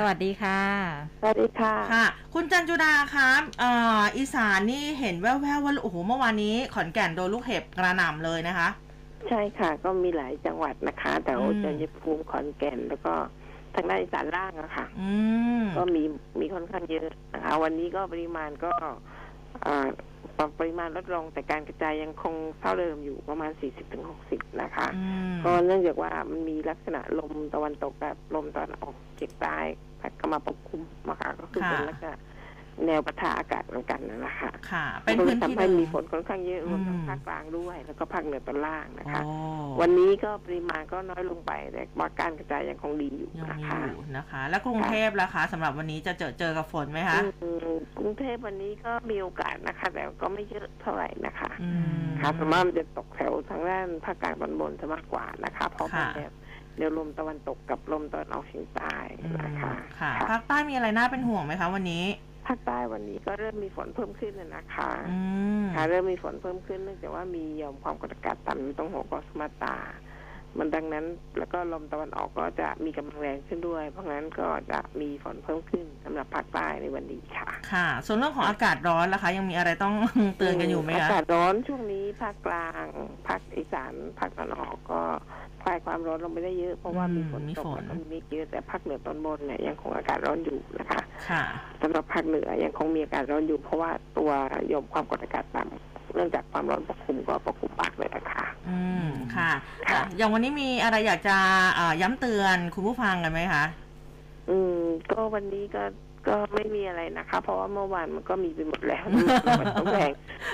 สวัสดีค่ะ สวัสดีค่ะค่ะ คุณจันจุดาคะเอ่ออีสานนี่เห็นแว่วๆว่าโอ้โหเมื่อวานนี้ขอนแก่นโดนลูกเห็บกระหน่ำเลยนะคะ ใช่ค่ะ ก็มีหลายจังหวัดนะคะ แต่ว่าอืมจันทภูมิขอนแก่นแล้วก็ทางด้านอีสานล่างอะค่ะ อืมก็มีมีค่อนข้างเยอะนะคะวันนี้ก็ปริมาณก็อ่า ปริมาณลดลงแต่การกระจายยังคงเท่าเดิมอยู่ประมาณ 40-60 นะคะอืมก็เนื่องจากว่ามันมีลักษณะลมตะวันตกกับลมตะวันออกเฉียงใต้พัดเข้ามาปกคลุมนะคะก็คือเป็นลักษณะ แนวปะทะอากาศเหมือนกันนั่นแหละค่ะค่ะ เป็นก็เลพื้ยนที่ทำให้หนึ่งมีฝนค่อนข้างเยอะรวมทั้งอืมภาคกลางด้วย แล้วก็ภาคเหนือตอนล่างนะคะโอ้วันนี้ก็ปริมาณก็น้อยลงไปแต่ว่าการกระจายยังคงดีอยู่ยังนะมีคะอยู่นะคะ แล้วกรุงเทพล่ะคะสำหรับวันนี้จะเจอเจอกับฝนไหมคะอืมกรุงเทพวันนี้ก็มีโอกาสนะคะ แต่ก็ไม่เยอะเท่าไหร่นะคะอืมค่ะส่วนมากมันจะตกแถวทางด้านภาคกลางตอนบนจะมากกว่านะคะเพราะเป็นค่ะแนวแนวลมตะวันตกกับลมตะวันออกเฉียงใต้อืมนะคะค่ะค่ะภาคใต้มีอะไรน่าเป็นห่วงไหมคะ วันนี้ ภาคใต้วันนี้ก็เริ่มมีฝนเพิ่มขึ้นแล้วนะคะอืมค่ะเริ่มมีฝนเพิ่มขึ้นเนื่องจากว่ามีหย่อมความกดอากาศต่ำอยู่ตรงหัวเกาะสุมาตรา มันดังนั้นแล้วก็ลมตะวันออกก็จะมีกำลังแรงขึ้นด้วย เพราะงั้นก็จะมีฝนเพิ่มขึ้นสำหรับภาคใต้ในวันนี้ค่ะ ค่ะ ส่วนเรื่องของอากาศร้อนล่ะคะ ยังมีอะไรต้องเตือนกันอยู่ไหมอาคะกาศร้อนช่วงนี้ภาคกลางภาคอีสานภาคตะวันออกก็คลายความร้อนลงไปได้เยอะเพราะว่ามีฝนตกแล้วก็มีเมฆเยอะแต่ภาคเหนือตอนบนเนี่ยยังคงอากาศร้อนอยู่นะคะ ค่ะสำหรับภาคเหนือยังคงมีอากาศร้อนอยู่ เพราะว่าตัวยอมความกดอากาศต่ำ เนื่องจากความร้อนปกคลุมก็ปกคลุมภาคเลยนะคะอืมค่ะ ค่ะ อย่างวันนี้มีอะไรอยากจะอ่าย้ำเตือนคุณผู้ฟังกันไหมคะ อืม ก็วันนี้ก็ก็ไม่มีอะไรนะคะ เพราะว่าเมื่อวานมันก็มีไปหมดแล้ว มันต้องแรง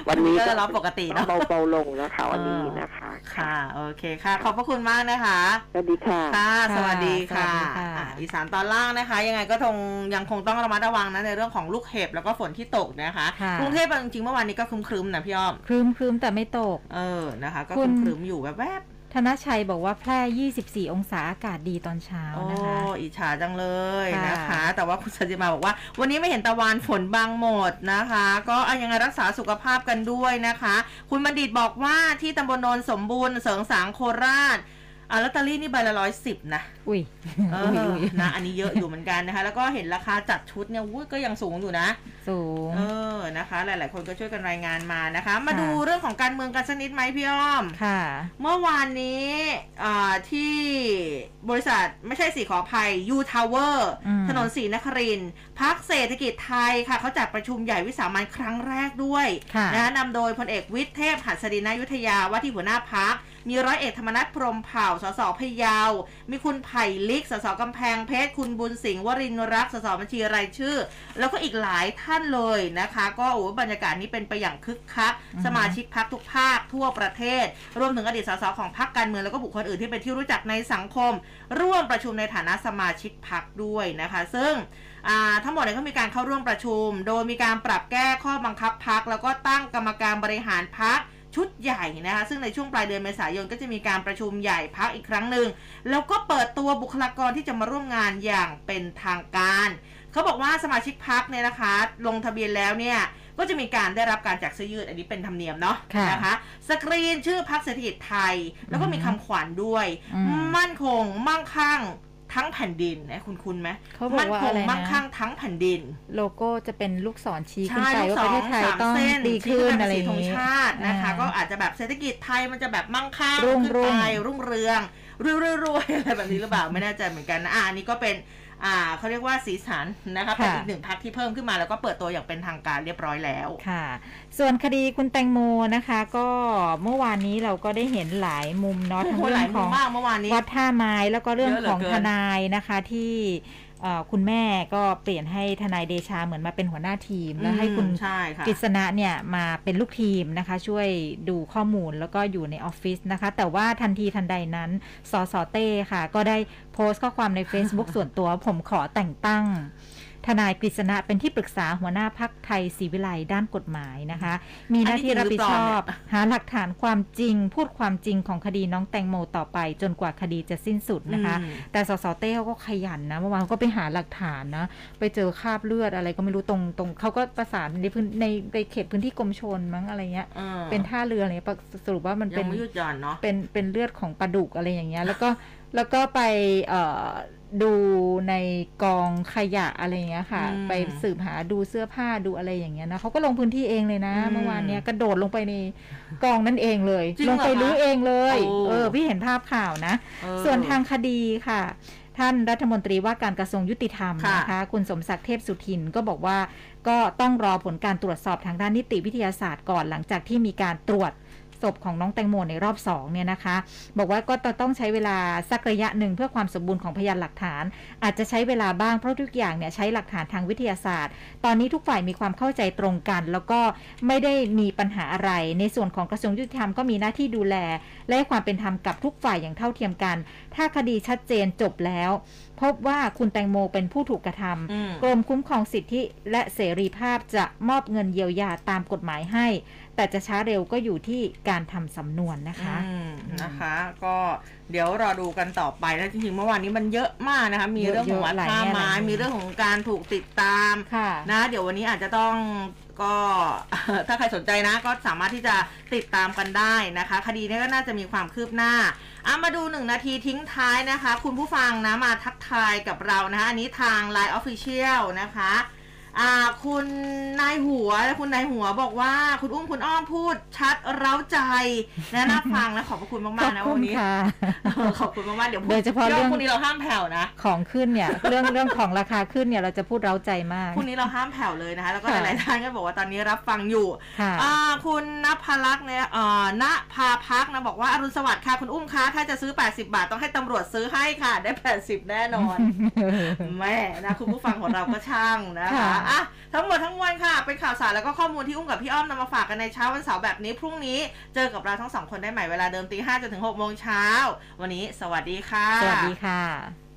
วันนี้ก็จะรับปกติเนอะเบาเบาๆลงนะคะวันนี้นะคะ ค่ะ โอเคค่ะ ขอบพระคุณมากนะคะ สวัสดีค่ะค่ะสวัสดีค่ะสวัสดีค่ะอะอีสานตอนล่างนะคะ ยังไงก็คงยังคงต้องระมัดระวังนะในเรื่องของลูกเห็บแล้วก็ฝนที่ตกนะคะค่ะกรุงเทพจริงๆเมื่อวานนี้ก็ครึมๆนะพี่อ้อมครึ้มครึ้มแต่ไม่ตก เออนะคะ ก็คุคณรึมๆอยู่แวบ ธนชัยบอกว่าแพร่ 24 องศาอากาศดีตอนเช้าๆโอ้นะคะ อิจฉาจังเลยค่ะนะคะ แต่ว่าคุณสัจจิมาบอกว่า วันนี้ไม่เห็นตะวันฝนบางหมดนะคะ ก็อะยังไงรักษาสุขภาพกันด้วยนะคะ คุณบัณฑิตบอกว่าที่ตำบลโนนสมบูรณ์เสริงสางโคราช อะลอตเตอรี่นี่ใบละร้อยสิบนะอุ้ยเออุ้ยออุ้ยนะอันนี้เยอะอยู่เหมือนกันนะคะ แล้วก็เห็นราคาจัดชุดเนี่ยวุ้ยก็ยังสูงอยู่นะ สูงเออนะคะ หลาย ๆ คนก็ช่วยกันรายงานมานะคะ มาค่ะดูเรื่องของการเมืองกันสักนิดไหมพี่อ้อมค่ะ เมื่อวานนี้อ่าที่บริษัทไม่ใช่สีขออภัยยูทาวเวอร์อืมถนนศรีนครินทร์พรรคเศรษฐกิจไทยค่ะเขาจัดประชุมใหญ่วิสามันครั้งแรกด้วยค่ะนะนำโดยพลเอกวิชญ์เทพหัสดินณอยุธยาว่าที่หัวหน้าพรรค มีร้อยเอกธรรมนัสพรหมเผ่า สสพะเยา มีคุณไผ่ลิก สสกำแพงเพชร คุณบุญสิงห์วรินทร์รักษ์สสบัญชีรายชื่อ แล้วก็อีกหลายท่านเลยนะคะ ก็โอ้บรรยากาศนี้เป็นไปอย่างคึกคักอือฮึสมาชิกพรรคทุกภาคทั่วประเทศ รวมถึงอดีตสสของพรรคการเมืองแล้วก็บุคคลอื่นที่เป็นที่รู้จักในสังคม ร่วมประชุมในฐานะสมาชิกพักด้วยนะคะ ซึ่งอ่าทั้งหมดเนี่ยก็มีการเข้าร่วมประชุม โดยมีการปรับแก้ข้อบังคับพักแล้วก็ตั้งกรรมการบริหารพัก ชุดใหญ่นะคะซึ่งในช่วงปลายเดือนเมษายนก็จะมีการประชุมใหญ่พักอีกครั้งหนึ่งแล้วก็เปิดตัวบุคลากรที่จะมาร่วมงานอย่างเป็นทางการ เขาบอกว่าสมาชิกพักเนี่ยนะคะ ลงทะเบียนแล้วเนี่ยก็จะมีการได้รับการแจกเสื้อยืดอันนี้เป็นธรรมเนียมเนาะค่ะนะคะสกรีนชื่อพักเศรษฐกิจไทย แล้วก็มีอืมคำขวัญด้วยอืมมั่นคงมั่งคั่ง ทั้งแผ่นดินนะคุณคุณไหมเขาบอกมั่นว่าคงอะไรมั่งนะคั่งทั้งแผ่นดิน โลโก้จะเป็นลูกศรชี้ขึ้นใช่ไปลูกว่าศประรเทศไทยสามต้องเส้นดีชี้ขึ้นเป็อะไรสีอย่างธงนี้ชาตินะคะอ่าก็อาจจะแบบเศรษฐกิจไทยมันจะแบบมั่งคั่งรุ่งขึ้นรุ่งไปรุ่งเรืองรวยรวยๆอะไรแบบนี้หรือเปล่าไม่แน่ใจเหมือนกันนะอ่าอันนี้ก็เป็น อ่าเขาเรียกว่าสีสันนะคะเป็นค่ะอีกหนึ่งพักที่เพิ่มขึ้นมาแล้วก็เปิดตัวอย่างเป็นทางการเรียบร้อยแล้วค่ะ ส่วนคดีคุณแตงโมนะคะ ก็เมื่อวานนี้เราก็ได้เห็นหลายมุมเนาะโอ้ทั้งโหหเรื่ลาอยงมุขมองมากเมื่อวานนี้วัดท่าไม้แล้วก็เรื่องเยอะเหลืขอองเกินทนายนะคะที่เอ่อ คุณแม่ก็เปลี่ยนให้ทนายเดชาเหมือนมาเป็นหัวหน้าทีม แล้วให้คุณอืมใช่ค่ะกฤษณะเนี่ยมาเป็นลูกทีมนะคะ ช่วยดูข้อมูลแล้วก็อยู่ในออฟฟิศนะคะ แต่ว่าทันทีทันใดนั้นสสเต้ค่ะ ก็ได้โพสต์ข้อความใน Facebook ส่วนตัวผมขอแต่งตั้ง ทนายกฤษณะเป็นที่ปรึกษาหัวหน้าพักไทยศรีวิไลด้านกฎหมายนะคะ มีหน้าที่รับผิดชอบ หาหลักฐานความจริง พูดความจริงของคดีน้องแตงโมต่อไป จนกว่าคดีจะสิ้นสุดนะคะอืมแต่สสเต้เขาก็ขยันนะเมื่อวานเขาก็ไปหาหลักฐานนะ ไปเจอคราบเลือดอะไรก็ไม่รู้ตรงตรงเขาก็ประสานในพื้นในในเขตพื้นที่กรมชนมั้งอะไรเงี้ยออเป็นท่าเรืออะไรเงี้ยปะสรุปว่ามันยัเป็นงไม่หยุดหย่อนเนาะเป็นเป็นเลือดของปลาดุกอะไรอย่างเงี้ย แล้วก็แล้วก็ไปเอ่อ ดูในกองขยะอะไรอย่างเงี้ยค่ะอืมไปสืบหาดูเสื้อผ้าดูอะไรอย่างเงี้ยนะเขาก็ลงพื้นที่เองเลยนะอืมเมื่อวานเนี้ยกระโดดลงไปในกองนั่นเองเลยจริงลงไปเหรอคะรู้เองเลยโอ้เออพี่เห็นภาพข่าวนะเออส่วนทางคดีค่ะท่านรัฐมนตรีว่าการกระทรวงยุติธรรมค่ะนะคะ คุณสมศักดิ์เทพสุทินก็บอกว่า ก็ต้องรอผลการตรวจสอบทางด้านนิติวิทยาศาสตร์ก่อนหลังจากที่มีการตรวจ ศพของน้องแตงโมในรอบสองเนี่ยนะคะ บอกว่าก็ต้องใช้เวลาสักระยะหนึ่งเพื่อความสมบูรณ์ของพยานหลักฐาน อาจจะใช้เวลาบ้างเพราะทุกอย่างเนี่ยใช้หลักฐานทางวิทยาศาสตร์ ตอนนี้ทุกฝ่ายมีความเข้าใจตรงกัน แล้วก็ไม่ได้มีปัญหาอะไร ในส่วนของกระทรวงยุติธรรมก็มีหน้าที่ดูแล และให้ความเป็นธรรมกับทุกฝ่ายอย่างเท่าเทียมกัน ถ้าคดีชัดเจนจบแล้วพบว่าคุณแตงโมเป็นผู้ถูกกระทำกรมคุ้มครองสิทธิและเสรีภาพจะมอบเงินเยียวยาตามกฎหมายให้ แต่จะช้าเร็วก็อยู่ที่การทำสำนวนนะคะอืมนะคะ ก็เดี๋ยวรอดูกันต่อไปนะจริงๆเมื่อวานนี้มันเยอะมากนะคะ มีเรื่องของวัดเยอะๆหลายท่าแง่หลายไม้มุมมีเรื่องของการถูกติดตามค่ะนะ เดี๋ยววันนี้อาจจะต้องก็ถ้าใครสนใจนะก็สามารถที่จะติดตามกันได้นะคะ คดีนี้ก็น่าจะมีความคืบหน้าอะมาดูหนึ่งนาทีทิ้งท้ายนะคะ คุณผู้ฟังนะมาทักทายกับเรานะคะอันนี้ทาง Line Official นะคะ อ่าคุณนายหัวคุณนายหัวบอกว่าคุณอุ้มคุณอ้อมพูดชัดเร้าใจนะน่าฟังและขอบพระคุณขมาอกบๆนะคุวัณนนี้ค่ะขอบคุณมาก ๆ เดี๋ยวพูโดยเฉพาะดี๋วเรื่องพรุ่งนี้เราห้ามแผ่วนะ ของขึ้นเนี่ยเรื่องเรื่องของราคาขึ้นเนี่ยเราจะพูดเร้าใจมากพรุ่งนี้เราห้ามแผ่วเลยนะคะแล้วก็หค่ะลาย ๆ ท่านก็บอกว่าตอนนี้รับฟังอยู่ค่ะอ่าคุณนภลักษณ์เนี่ยเอ่อณภาพักนะบอกว่าอรุณสวัสดิ์ค่ะคุณอุ้มคะถ้าจะซื้อ 80 บาทต้องให้ตำรวจซื้อให้ค่ะได้ 80 แน่นอนแม่นะคุณผู้ฟังของเราก็ช่างนะคะค่ะอะทั้งหมดทั้งมวลค่ะ เป็นข่าวสารแล้วก็ข้อมูลที่อุ้มกับพี่อ้อมนำมาฝากกันในเช้าวันเสาร์แบบนี้ พรุ่งนี้เจอกับเราทั้งสองคนได้ใหม่เวลาเดิมตีห้าจนถึงหกโมงเช้า วันนี้สวัสดีค่ะ สวัสดีค่ะ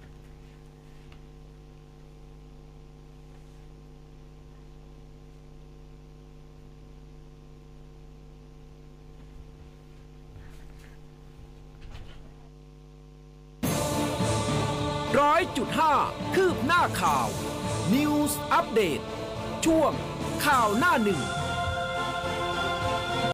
ร้อยจุดห้าคืบหน้าข่าว News อัปเดตช่วงข่าวหน้าหนึ่ง